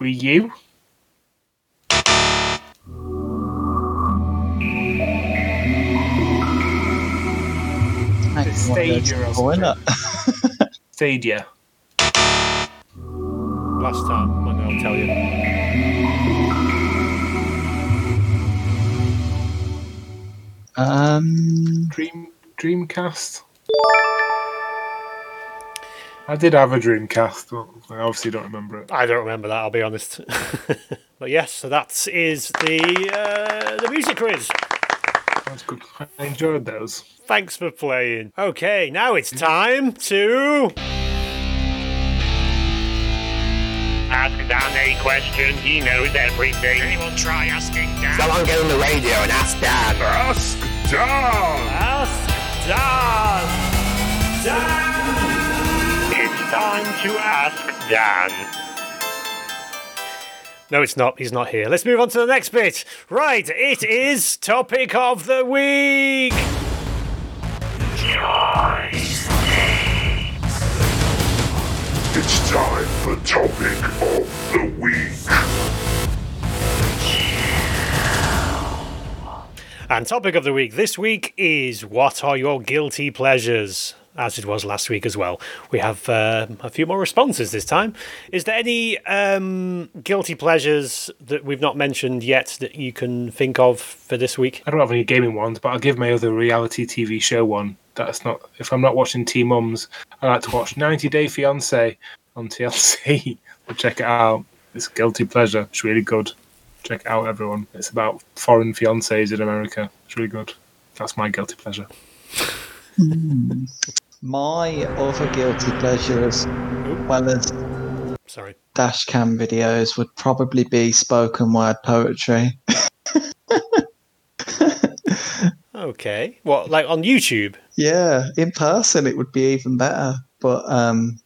Wii U. Hey, Stadia or Why not? Stadia. Last time, I'm going to tell you. Um, Dream Dreamcast. I did have a Dreamcast, but I obviously don't remember it. I don't remember that. I'll be honest. but yes, so that is the uh, the music quiz. That's good. I enjoyed those. Thanks for playing. Okay, now it's time to Ask Dan a question, he knows everything. Anyone try asking Dan? Someone get on the radio and ask Dan. Ask Dan! Ask Dan. Dan. It's time to ask Dan. No, it's not. He's not here. Let's move on to the next bit. Right, it is topic of the week. It's time for topic of the week. And topic of the week this week is what are your guilty pleasures? As it was last week as well. We have uh, a few more responses this time. Is there any um, guilty pleasures that we've not mentioned yet that you can think of for this week? I don't have any gaming ones, but I'll give my other reality TV show one. That's not if I'm not watching T Mums, I like to watch 90 Day Fiance on TLC. Check it out. It's guilty pleasure. It's really good. Check it out, everyone. It's about foreign fiancés in America. It's really good. That's my guilty pleasure. my other guilty pleasure, as well as Sorry. dash cam videos, would probably be spoken word poetry. Okay. What, like on YouTube? Yeah, in person it would be even better. But um,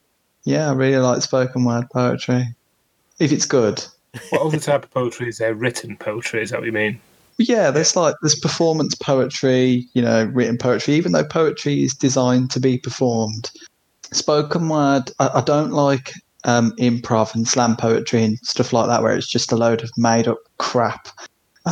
yeah, I really like spoken word poetry. If it's good. What other type of poetry is there? Written poetry, is that what you mean? Yeah, there's like there's performance poetry, you know, written poetry. Even though poetry is designed to be performed, spoken word. I, I don't like um, improv and slam poetry and stuff like that, where it's just a load of made up crap.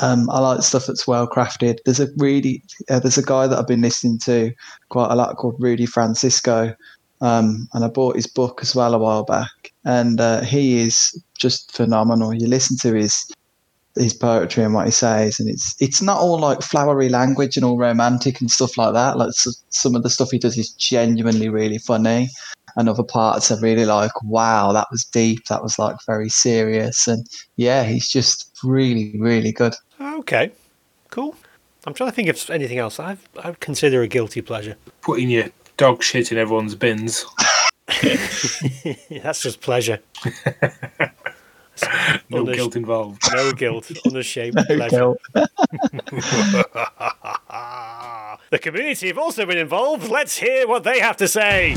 Um, I like stuff that's well crafted. There's a really uh, there's a guy that I've been listening to quite a lot called Rudy Francisco, um, and I bought his book as well a while back, and uh, he is just phenomenal. You listen to his his poetry and what he says, and it's it's not all like flowery language and all romantic and stuff like that. Like s some of the stuff he does is genuinely really funny, and other parts are really like, wow, that was deep. That was like very serious, and yeah, he's just really really good. Okay. Cool. I'm trying to think of anything else I've, I would consider a guilty pleasure. Putting your dog shit in everyone's bins. That's just pleasure. No Unash- guilt involved. No guilt. Unashamed No pleasure. guilt. the community have also been involved. Let's hear what they have to say.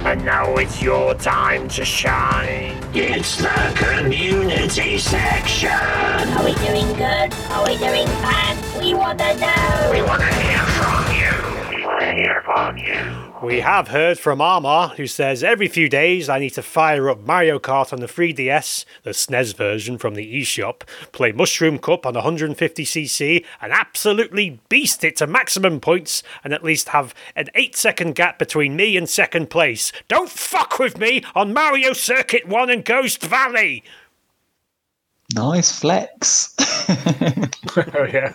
And now it's your time to shine. It's the community section. Are we doing good? Are we doing bad? We wanna know. We want to hear from you. We want to hear from you. We have heard from Armor, who says every few days I need to fire up Mario Kart on the 3DS, the SNES version from the eShop, play Mushroom Cup on 150cc, and absolutely beast it to maximum points, and at least have an 8 second gap between me and second place. Don't fuck with me on Mario Circuit 1 and Ghost Valley! Nice flex. oh, yeah.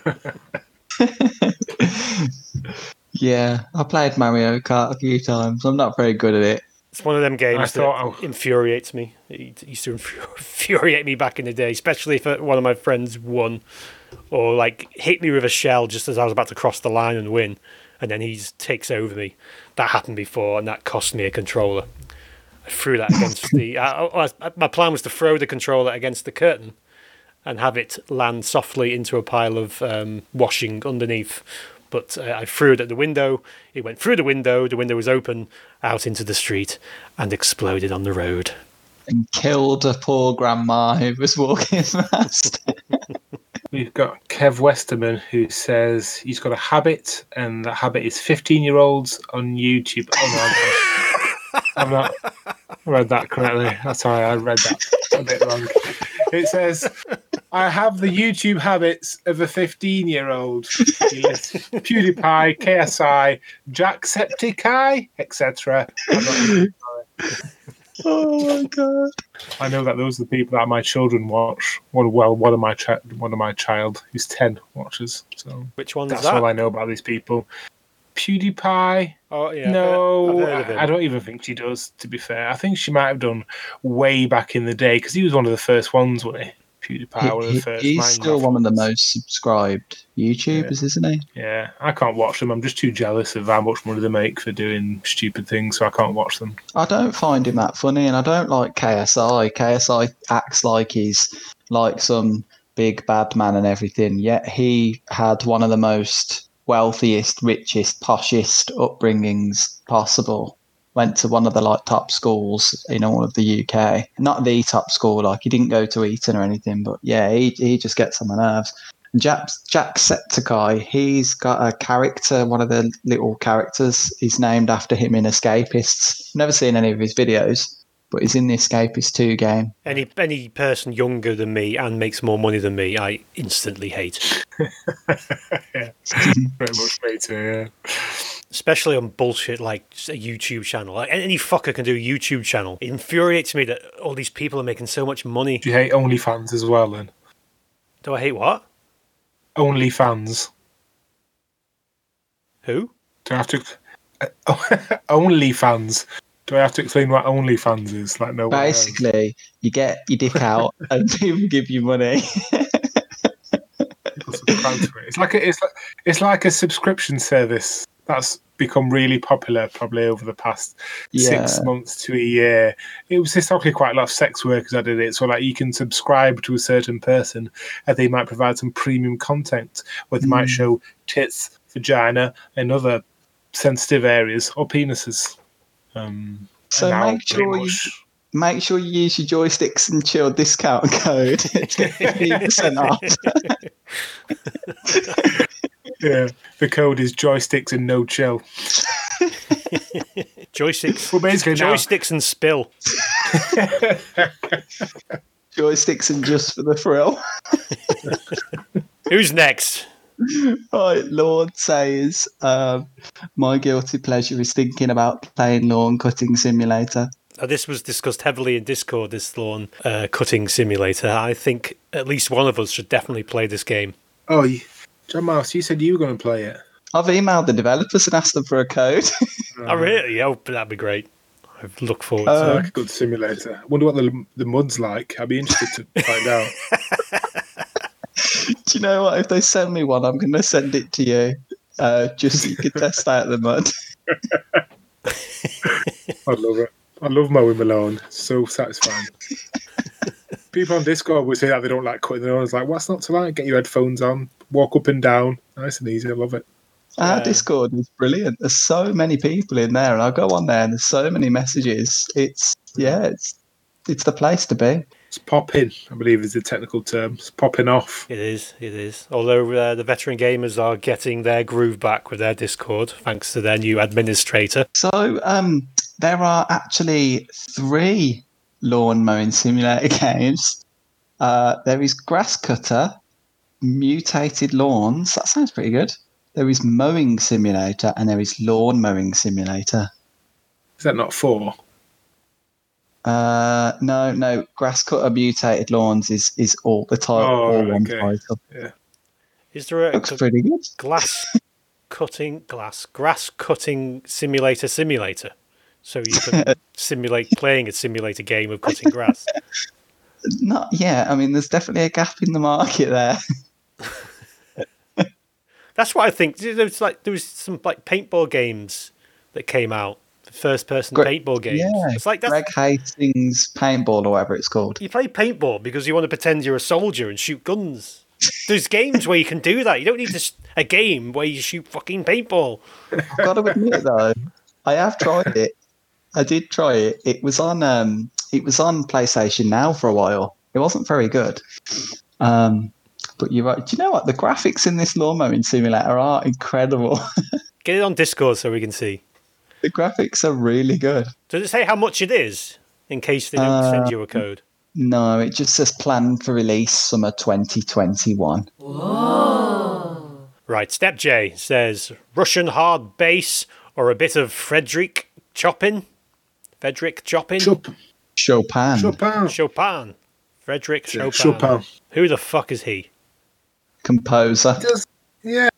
yeah, I played Mario Kart a few times. I'm not very good at it. It's one of them games I that thought- infuriates me. It used to infuriate me back in the day, especially if uh, one of my friends won or like hit me with a shell just as I was about to cross the line and win, and then he takes over me. That happened before, and that cost me a controller. I threw that against the. I, I, my plan was to throw the controller against the curtain and have it land softly into a pile of um, washing underneath. But uh, I threw it at the window. It went through the window. The window was open out into the street and exploded on the road. And killed a poor grandma who was walking past. We've got Kev Westerman who says he's got a habit, and that habit is 15 year olds on YouTube. Oh, no, I'm not. Read that correctly. That's sorry, I read that a bit wrong. It says, I have the YouTube habits of a 15 year old. PewDiePie, KSI, Jacksepticeye, etc. Oh my god. I know that those are the people that my children watch. One, well, one of my chi- one of my child who's 10 watches. So Which one's that's that? all I know about these people. PewDiePie. Oh yeah. No, I've heard of him. I don't even think she does. To be fair, I think she might have done way back in the day because he was one of the first ones, wasn't he? PewDiePie, one of the He- he's still one of the most subscribed YouTubers, isn't he? Yeah, I can't watch them. I'm just too jealous of how much money they make for doing stupid things, so I can't watch them. I don't find him that funny, and I don't like KSI. KSI acts like he's like some big bad man and everything, yet he had one of the most wealthiest, richest, poshest upbringings possible. Went to one of the like top schools in all of the UK. Not the top school, like he didn't go to Eton or anything, but yeah, he he just gets on my nerves. And Jack Jacksepticeye, he's got a character, one of the little characters is named after him in Escapists. Never seen any of his videos, but he's in the Escapist 2 game. Any any person younger than me and makes more money than me, I instantly hate. yeah, very much me too. Yeah. Especially on bullshit like a YouTube channel. Like any fucker can do a YouTube channel. It infuriates me that all these people are making so much money. Do you hate OnlyFans as well? Then Do I hate what? OnlyFans. Who? Do I have to? OnlyFans. Do I have to explain what OnlyFans is? Like no. one knows. Basically, you get your dick out and people give you money. People subscribe to it. It's like a, it's like it's like a subscription service that's become really popular probably over the past six months to a year. It was historically quite a lot of sex workers that did it. So like you can subscribe to a certain person and they might provide some premium content where they might Mm. show tits, vagina, and other sensitive areas or penises. Um, So make sure you- Make sure you use your joysticks and chill discount code to get 15% off. yeah, the code is joysticks and no chill. Joysticks. Well, basically now- joysticks and spill. joysticks and just for the thrill. Who's next? Right, Lord says, um, my guilty pleasure is thinking about playing lawn cutting simulator. Uh, this was discussed heavily in Discord. This lawn uh, cutting simulator. I think at least one of us should definitely play this game. Oh, you- John Mouse, you said you were going to play it. I've emailed the developers and asked them for a code. Oh, really? Oh, that'd be great. I look forward Uh, to like a good simulator. I wonder what the the mud's like. I'd be interested to find out. Do you know what? If they send me one, I'm going to send it to you uh, just so you can test out the mud. I love it. I love mowing my lawn. So satisfying. People on Discord would say that they don't like cutting their lawn. It's like, what's not to like? Get your headphones on, walk up and down. Nice and easy. I love it. Our Yeah. Discord is brilliant. There's so many people in there, and I go on there and there's so many messages. It's yeah, it's it's the place to be. It's popping, I believe is the technical term. It's popping off. It is, it is. Although uh, the veteran gamers are getting their groove back with their Discord, thanks to their new administrator. So um, there are actually three lawn mowing simulator games. Uh, there is Grass Cutter, Mutated Lawns. That sounds pretty good. There is Mowing Simulator, and there is Lawn Mowing Simulator. Is that not four? Uh, no, no. Grass Cutter Mutated Lawns is is all the title, Oh, all one okay. title. Is there a Looks g- pretty good. glass cutting glass grass cutting simulator simulator? So you can simulate playing a simulator game of cutting grass. Not yeah. I mean, there's definitely a gap in the market there. That's what I think. There was like there was some like paintball games that came out, first person paintball games. Yeah, It's like that's Greg Hastings paintball or whatever it's called. you play paintball because you want to pretend you're a soldier and shoot guns. There's games where you can do that. You don't need to, a game where you shoot fucking paintball. I've got to admit though, I have tried it. I did try it. It was on um, it was on PlayStation Now for a while. It wasn't very good. Um, but you're right. Do you know what? The graphics in this lawn mowing simulator are incredible. Get it on Discord so we can see. the graphics are really good. Does it say how much it is in case they don't send Uh, you a code? No, it just says planned for release summer 2021. Right, Step J says Russian hard bass or a bit of Frederick Chopin. Frederick Chopin? Chop, Chopin. Chopin. Chopin. Frederick Chopin. Chopin. Who the fuck is he? Composer. Does, yeah.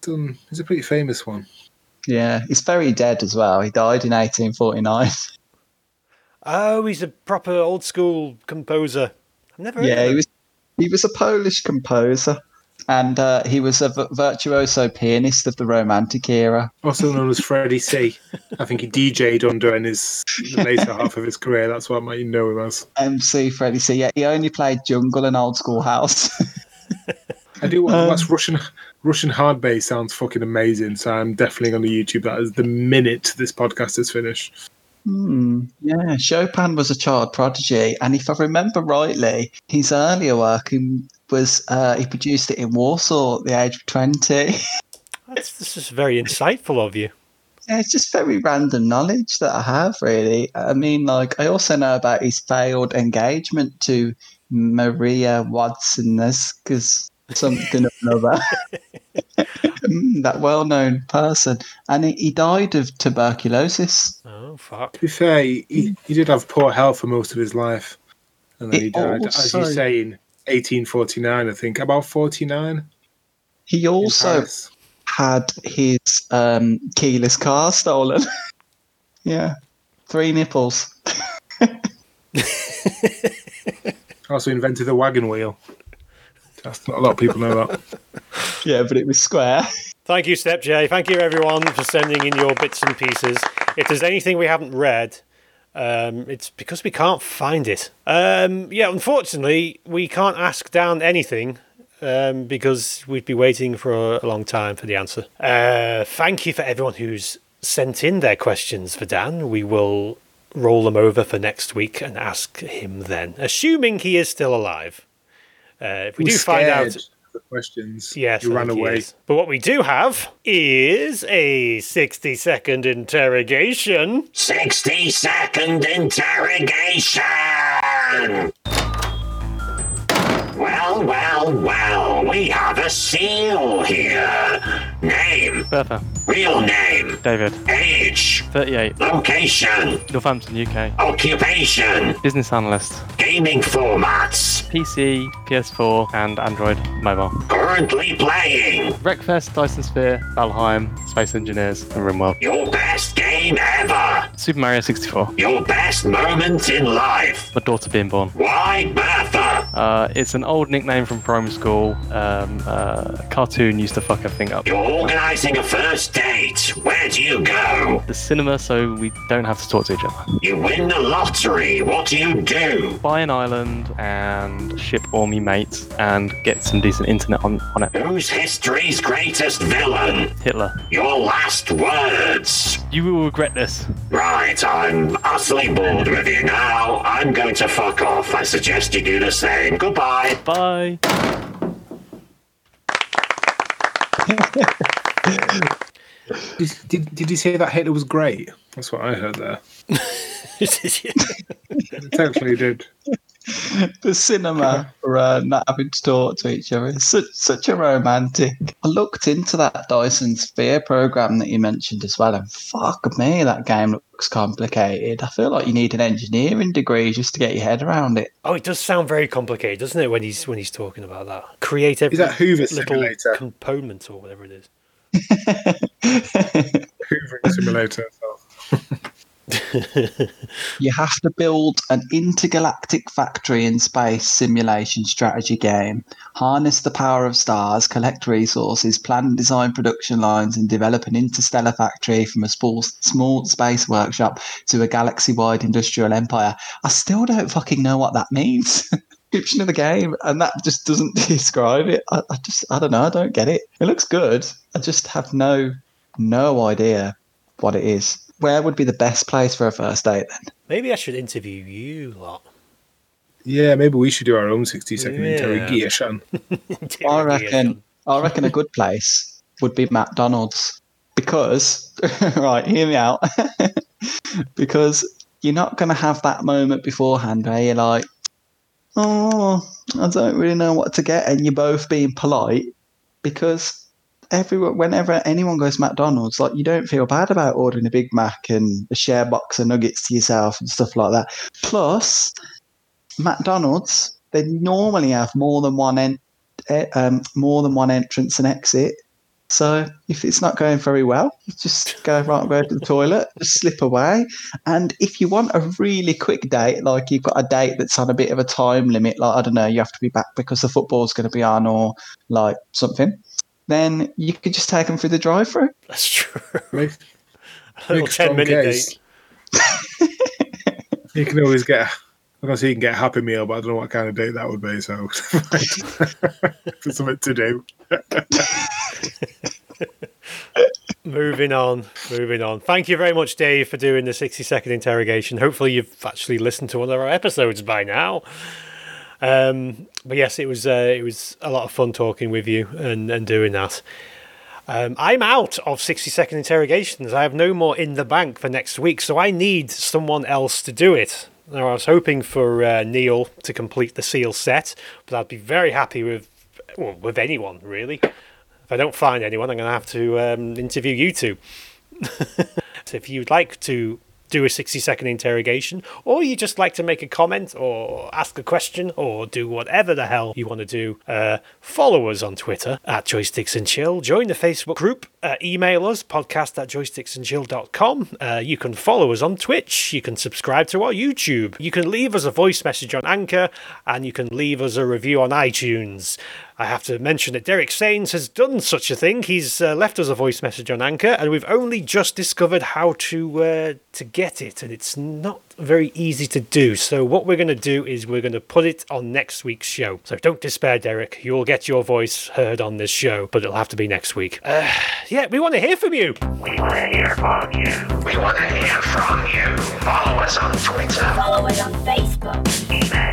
Done. He's a pretty famous one. Yeah, he's very dead as well. He died in 1849. Oh, he's a proper old school composer. I've never heard Yeah, of he was he was a Polish composer, and uh, he was a v- virtuoso pianist of the Romantic era. Also known as Freddie C. I think he DJ'd under in his later half of his career. That's what I might know him as. MC Freddie C. Yeah, he only played jungle and old school house. I do want Um, watch Russian Russian hard bass sounds fucking amazing. So I'm definitely going to YouTube that as the minute this podcast is finished. Hmm, yeah, Chopin was a child prodigy, and if I remember rightly, his earlier work was uh, he produced it in Warsaw at the age of twenty. That's, this is very insightful of you. Yeah, it's just very random knowledge that I have, really. I mean, like, I also know about his failed engagement to Maria Wodzińska because something or another. Mm, that well known person. And he, he died of tuberculosis. Oh, fuck. To be fair, he, he did have poor health for most of his life, and then It he died. As you say, in 1849, I think about 49. He also had his um, keyless car stolen. yeah. Three nipples. also invented the wagon wheel. That's not a lot of people know that. Yeah, but it was square. Thank you, Step J. Thank you, everyone, for sending in your bits and pieces. If there's anything we haven't read, um, it's because we can't find it. Um, yeah, unfortunately, we can't ask Dan anything um, because we'd be waiting for a, a long time for the answer. Uh, thank you for everyone who's sent in their questions for Dan. We will roll them over for next week and ask him then, assuming he is still alive. Uh, if we He do find out. The questions. Yes, he I ran away. is. But what we do have is a 60 second interrogation. 60 second interrogation! Well, well, well, we have a seal here. Name, Bertha. Real name, David. age, 38. location, Northampton, UK. occupation, Business analyst. gaming formats, PC, PS4, and Android mobile. currently playing, Wreckfest, Dyson Sphere, Valheim, Space Engineers, and RimWorld. your best game ever, Super Mario 64. your best moment in life. My daughter being born. Why Bertha? Uh, it's an old nickname from primary school. Um, uh, cartoon used to fuck everything up. You're organising a first date. Where do you go? The cinema, so we don't have to talk to each other. You win the lottery. What do you do? Buy an island and ship all me mates and get some decent internet on, on it. Who's history's greatest villain? Hitler. Your last words. You will regret this. Right, I'm utterly bored with you now. I'm going to fuck off. I suggest you do the same. Goodbye. Bye. Did, did, did he say that Hitler was great? That's what I heard there. Technically, he did. The cinema for uh, not having to talk to each other. It's such, such a romantic. I looked into that Dyson Sphere program that you mentioned as well, and fuck me, that game looks complicated. I feel like you need an engineering degree just to get your head around it. Oh, it does sound very complicated, doesn't it, when he's when he's talking about that? Create every that Hoover little Simulator? component or whatever it is. Hoovering simulator. You have to build an intergalactic factory in space simulation strategy game, harness the power of stars, collect resources, plan and design production lines, and develop an interstellar factory from a small, small space workshop to a galaxy wide industrial empire. I still don't fucking know what that means. Description of the game, and that just doesn't describe it. I, I just, I don't know, I don't get it. It looks good. I just have no, no idea what it is. Where would be the best place for a first date then? Maybe I should interview you lot. Yeah, maybe we should do our own 60 second Yeah. interrogation. I reckon. I reckon a good place would be McDonald's because, right, hear me out. because you're not going to have that moment beforehand where you're like, oh, I don't really know what to get, and you're both being polite because everyone, whenever anyone goes to McDonald's, like you don't feel bad about ordering a Big Mac and a share box of nuggets to yourself and stuff like that. Plus, McDonald's they normally have more than one en- um, more than one entrance and exit. So if it's not going very well, just go right, go to the toilet, just slip away. And if you want a really quick date, like you've got a date that's on a bit of a time limit, like I don't know, you have to be back because the football's going to be on or like something, then you could just take them through the drive-through. That's true. Make, A little make a strong 10 minute case. date. You can always get. I can see you can get a happy meal, but I don't know what kind of date that would be. So, for something to do. Moving on, moving on. Thank you very much, Dave, for doing the 60 second interrogation. Hopefully, you've actually listened to one of our episodes by now. Um, but yes, it was uh, it was a lot of fun talking with you and, and doing that. Um, I'm out of 60 second interrogations. I have no more in the bank for next week, so I need someone else to do it. Now, I was hoping for uh, Neil to complete the seal set, but I'd be very happy with well, with anyone really. If I don't find anyone, I'm going to have to um, interview you two. so if you'd like to do a 60 second interrogation, or you just like to make a comment or ask a question or do whatever the hell you want to do, uh, follow us on Twitter at Joysticks and Chill. Join the Facebook group. Uh, email us podcast at joysticksandchill.com. Uh, you can follow us on Twitch. You can subscribe to our YouTube. You can leave us a voice message on Anchor and you can leave us a review on iTunes. I have to mention that Derek Sains has done such a thing. He's uh, left us a voice message on Anchor, and we've only just discovered how to uh, to get it, and it's not very easy to do. So what we're going to do is we're going to put it on next week's show. So don't despair, Derek. You'll get your voice heard on this show, but it'll have to be next week. Uh, yeah, we want to hear from you. We want to hear from you. We want to hear from you. Follow us on Twitter. Follow us on Facebook. Email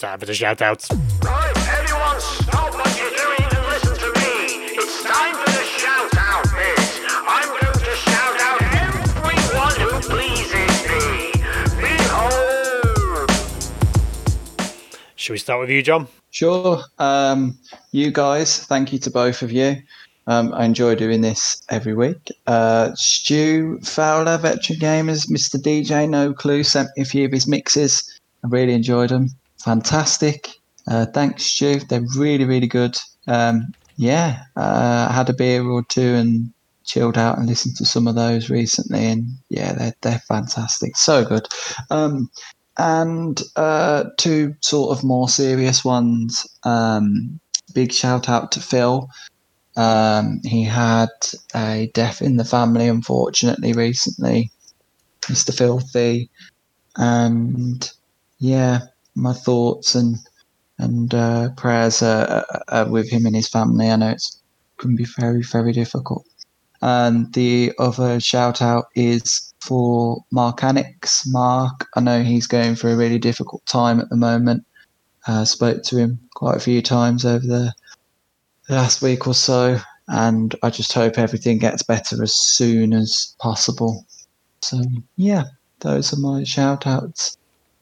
Time for the shout outs. Right, everyone, stop We start with you, John? Sure. Um, you guys, thank you to both of you. Um, I enjoy doing this every week. Uh, Stu Fowler, veteran gamers, Mr. DJ, no clue, sent me a few of his mixes. I really enjoyed them. Fantastic. Uh, thanks, Stu. They're really, really good. Um, yeah, uh, I had a beer or two and chilled out and listened to some of those recently, and yeah, they're they're fantastic. So good. Um, and uh, two sort of more serious ones. Um, big shout out to Phil. Um, he had a death in the family, unfortunately, recently. Mr. Filthy, and yeah, my thoughts and and uh, prayers are, are, with him and his family. I know it's can be very very difficult. And the other shout out is for Mark Annex. Mark, I know he's going through a really difficult time at the moment. Uh, spoke to him quite a few times over the last week or so, and I just hope everything gets better as soon as possible. So, yeah, those are my shout outs.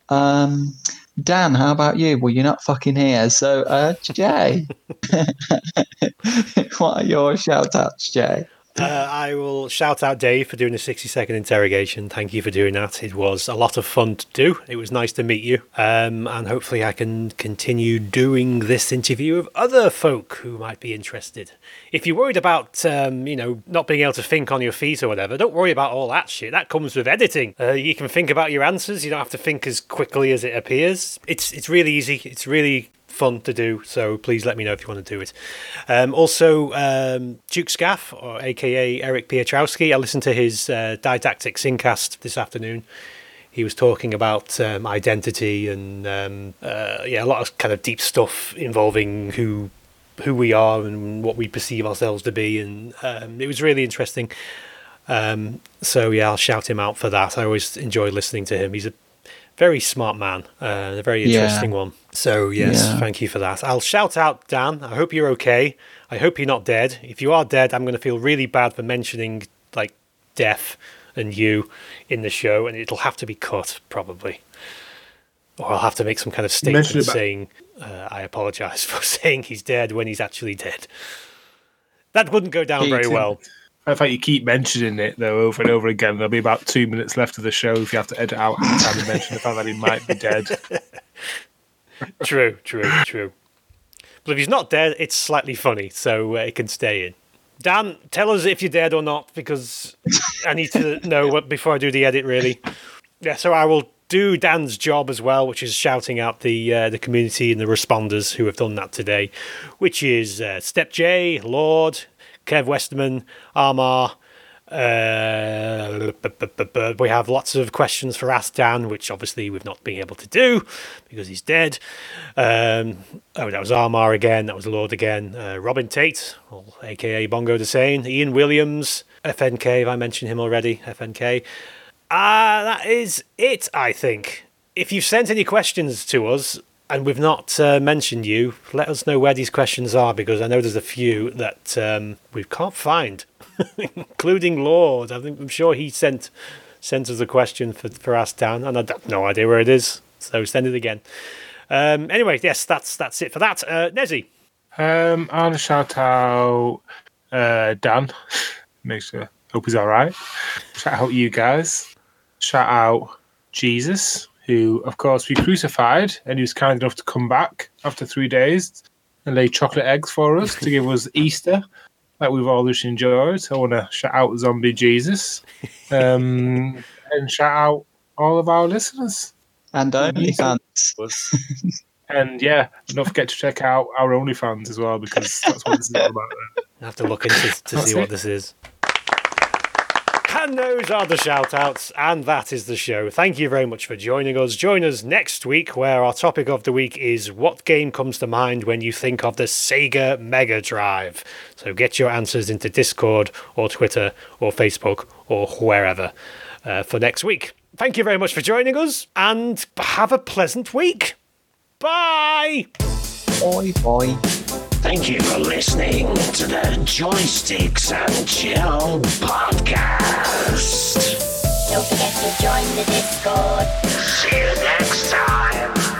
Um, Dan, how about you? Well, you're not fucking here. So, uh, Jay, what are your shout outs, Jay? Uh, I will shout out Dave for doing the 60 second interrogation. Thank you for doing that. It was a lot of fun to do. It was nice to meet you. Um, and hopefully, I can continue doing this interview with other folk who might be interested. If you're worried about, um, you know, not being able to think on your feet or whatever, don't worry about all that shit. That comes with editing. Uh, you can think about your answers. You don't have to think as quickly as it appears. It's it's really easy. It's really fun to do. So please let me know if you want to do it. Um, also, um, Duke Scaff, or aka Eric Pietrowski, I listened to his uh, didactic syncast this afternoon. He was talking about um, identity and um, uh, yeah, a lot of kind of deep stuff involving who who we are and what we perceive ourselves to be, and um, it was really interesting. Um, so yeah, I'll shout him out for that. I always enjoy listening to him. He's a very smart man, uh, a very Yeah. interesting one. So yes, Yeah. thank you for that. I'll shout out Dan. I hope you're okay. I hope you're not dead. If you are dead, I'm going to feel really bad for mentioning like death and you in the show, and it'll have to be cut probably, or I'll have to make some kind of statement about- saying uh, I apologise for saying he's dead when he's actually dead. That wouldn't go down Yeah, you very can- well. In fact, you keep mentioning it though over and over again. There'll be about two minutes left of the show if you have to edit out every time you mention the fact that he might be dead. True, true, true. But if he's not dead, it's slightly funny, so uh, it can stay in. Dan, tell us if you're dead or not, because I need to know what before I do the edit. Really, yeah. So I will do Dan's job as well, which is shouting out the uh, the community and the responders who have done that today, which is uh, Step J, Lord, Kev Westerman, Armar. Uh, we have lots of questions for Ask Dan, which obviously we've not been able to do because he's dead. Um, oh, that was Armar again. That was Lord again. Uh, Robin Tate, aka Bongo Desane. Ian Williams, FNK. Have I mentioned him already? FNK. Ah, that is it, I think. If you've sent any questions to us and we've not uh, mentioned you, let us know where these questions are because I know there's a few that um, we can't find, including Lord. I think I'm sure he sent sent us a question for for Ask Dan, and I have no idea where it is. So send it again. Um, anyway, yes, that's that's it for that. Uh, Nezzy, Um, I want to shout out uh, Dan. Make sure, hope he's all right. Shout out you guys. Shout out Jesus, who, of course, we crucified, and he was kind enough to come back after three days and lay chocolate eggs for us to give us Easter, that we've all just enjoyed. So I want to shout out Zombie Jesus, um, and shout out all of our listeners. And OnlyFans. And yeah, don't forget to check out our OnlyFans as well because that's what this is all about. I have to look into to That's see what this is. And those are the shout outs, and that is the show. Thank you very much for joining us. Join us next week, where our topic of the week is what game comes to mind when you think of the Sega Mega Drive. So get your answers into Discord or Twitter or Facebook or wherever uh, for next week. Thank you very much for joining us, and have a pleasant week. Bye! Bye bye. Thank you for listening to the Joysticks and Chill podcast. Don't forget to join the Discord. See you next time.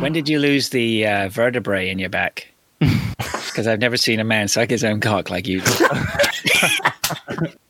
When did you lose the uh, vertebrae in your back? Because I've never seen a man suck his own cock like you.